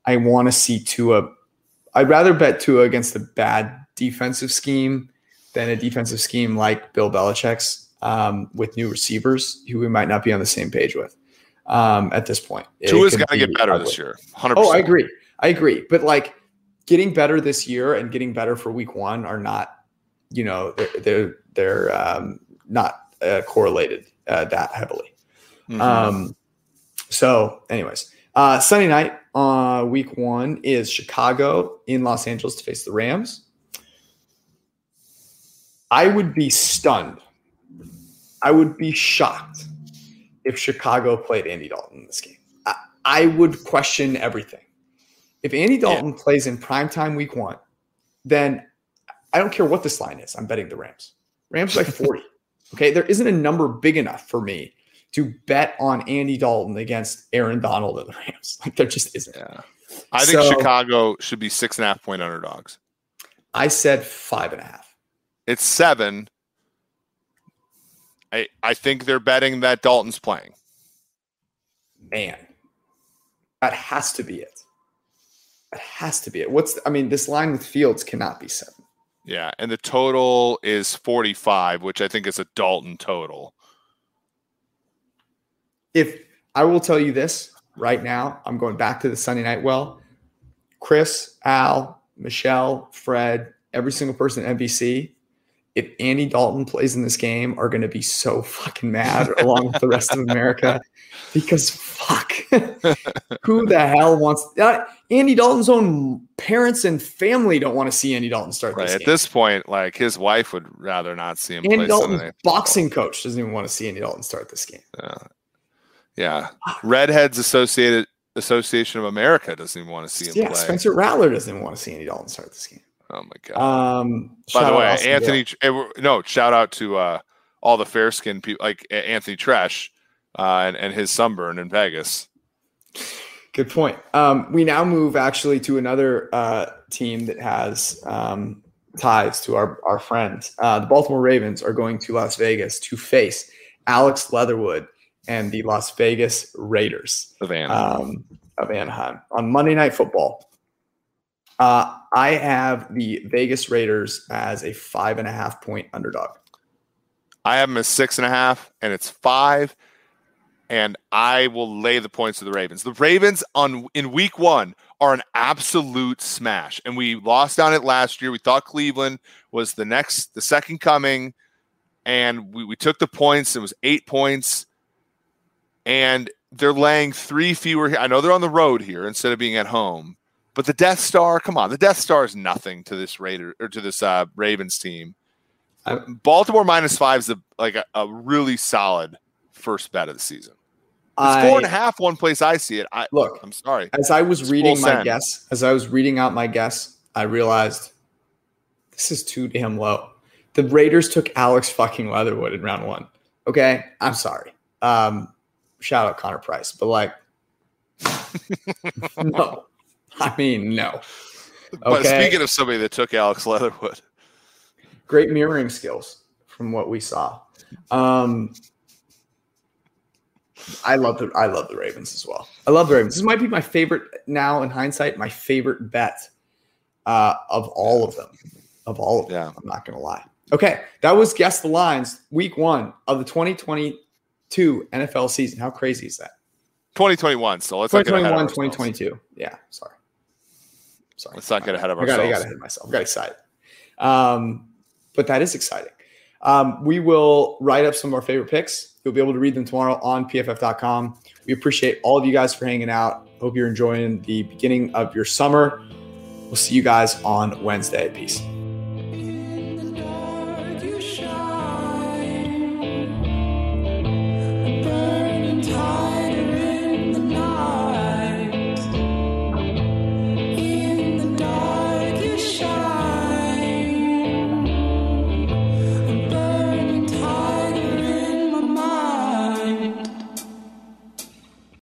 I want to see Tua. I'd rather bet Tua against a bad defensive scheme than a defensive scheme like Bill Belichick's um, with new receivers who we might not be on the same page with um, at this point. Tua's got to get better ugly. this year. 100%. Oh, I agree. I agree. But like getting better this year and getting better for week one are not you know they're they're, they're um, not uh, correlated uh, that heavily. Mm-hmm. Um, so, anyways, uh, Sunday night, uh, week one is Chicago in Los Angeles to face the Rams. I would be stunned. I would be shocked if Chicago played Andy Dalton in this game. I, I would question everything. If Andy Dalton yeah. plays in primetime week one, then I don't care what this line is. I'm betting the Rams. Rams like (laughs) 40. okay. There isn't a number big enough for me to bet on Andy Dalton against Aaron Donald and the Rams. (laughs) Like there just isn't. Yeah. I think so, Chicago should be six and a half point underdogs. I said five and a half. It's seven. I I think they're betting that Dalton's playing. Man, that has to be it. That has to be it. What's I mean, this line with Fields cannot be seven. Yeah, and the total is 45, which I think is a Dalton total. If I will tell you this right now, I'm going back to the Sunday night well. Chris, Al, Michelle, Fred, every single person at NBC if Andy Dalton plays in this game, are going to be so fucking mad along with the rest of America (laughs) because fuck, (laughs) who the hell wants uh, Andy Dalton's own parents and family don't want to see Andy Dalton start right, this at game. this point. Like his wife would rather not see him. Andy Dalton's boxing coach doesn't even want to see Andy Dalton start this game. Yeah, yeah. Redheads Associated Association of America doesn't even want to see him. Yeah, play. Spencer Rattler doesn't even want to see Andy Dalton start this game. Oh my god. Um, By the way, Anthony. Eh, no, shout out to uh, all the fair skinned people like Anthony Treash uh, and, and his sunburn in Vegas. Good point. Um, we now move actually to another uh, team that has um, ties to our our friends. Uh, the Baltimore Ravens are going to Las Vegas to face Alex Leatherwood and the Las Vegas Raiders of Anaheim. Um, of Anaheim on Monday Night Football. Uh, I have the Vegas Raiders as a five and a half point underdog. I have them as six and a half, and it's five. And I will lay the points to the Ravens. The Ravens on in week one are an absolute smash. And we lost on it last year. We thought Cleveland was the next, the second coming. And we, we took the points. It was eight points. And they're laying three fewer. I know they're on the road here instead of being at home, but the Death Star, come on, the Death Star is nothing to this Raider or to this uh, Ravens team. I- Baltimore minus five is a, like a, a really solid first bet of the season. It's I, four and a half. One place I see it. I Look, I'm sorry. as I was It's reading my send. guess, as I was reading out my guess, I realized this is too damn low. The Raiders took Alex fucking Leatherwood in round one. Okay, I'm sorry. Um, shout out Connor Price, but like, (laughs) no, I (laughs) mean no. But speaking of somebody that took Alex Leatherwood, Great mirroring skills from what we saw. Um, I love the I love the Ravens as well. I love the Ravens. This might be my favorite now in hindsight, my favorite bet uh, of all of them. Of all of them. Yeah. I'm not gonna lie. Okay, that was guess the lines, week one of the 2022 NFL season. How crazy is that? 2021. So let's not get ahead of 2021, 2022. Yeah, sorry. Sorry. Let's not get ahead of I got, I got ourselves. ahead of myself. I got excited. Um, but that is exciting. Um, we will write up some of our favorite picks. You'll be able to read them tomorrow on pff.com. We appreciate all of you guys for hanging out. Hope you're enjoying the beginning of your summer. We'll see you guys on Wednesday. Peace.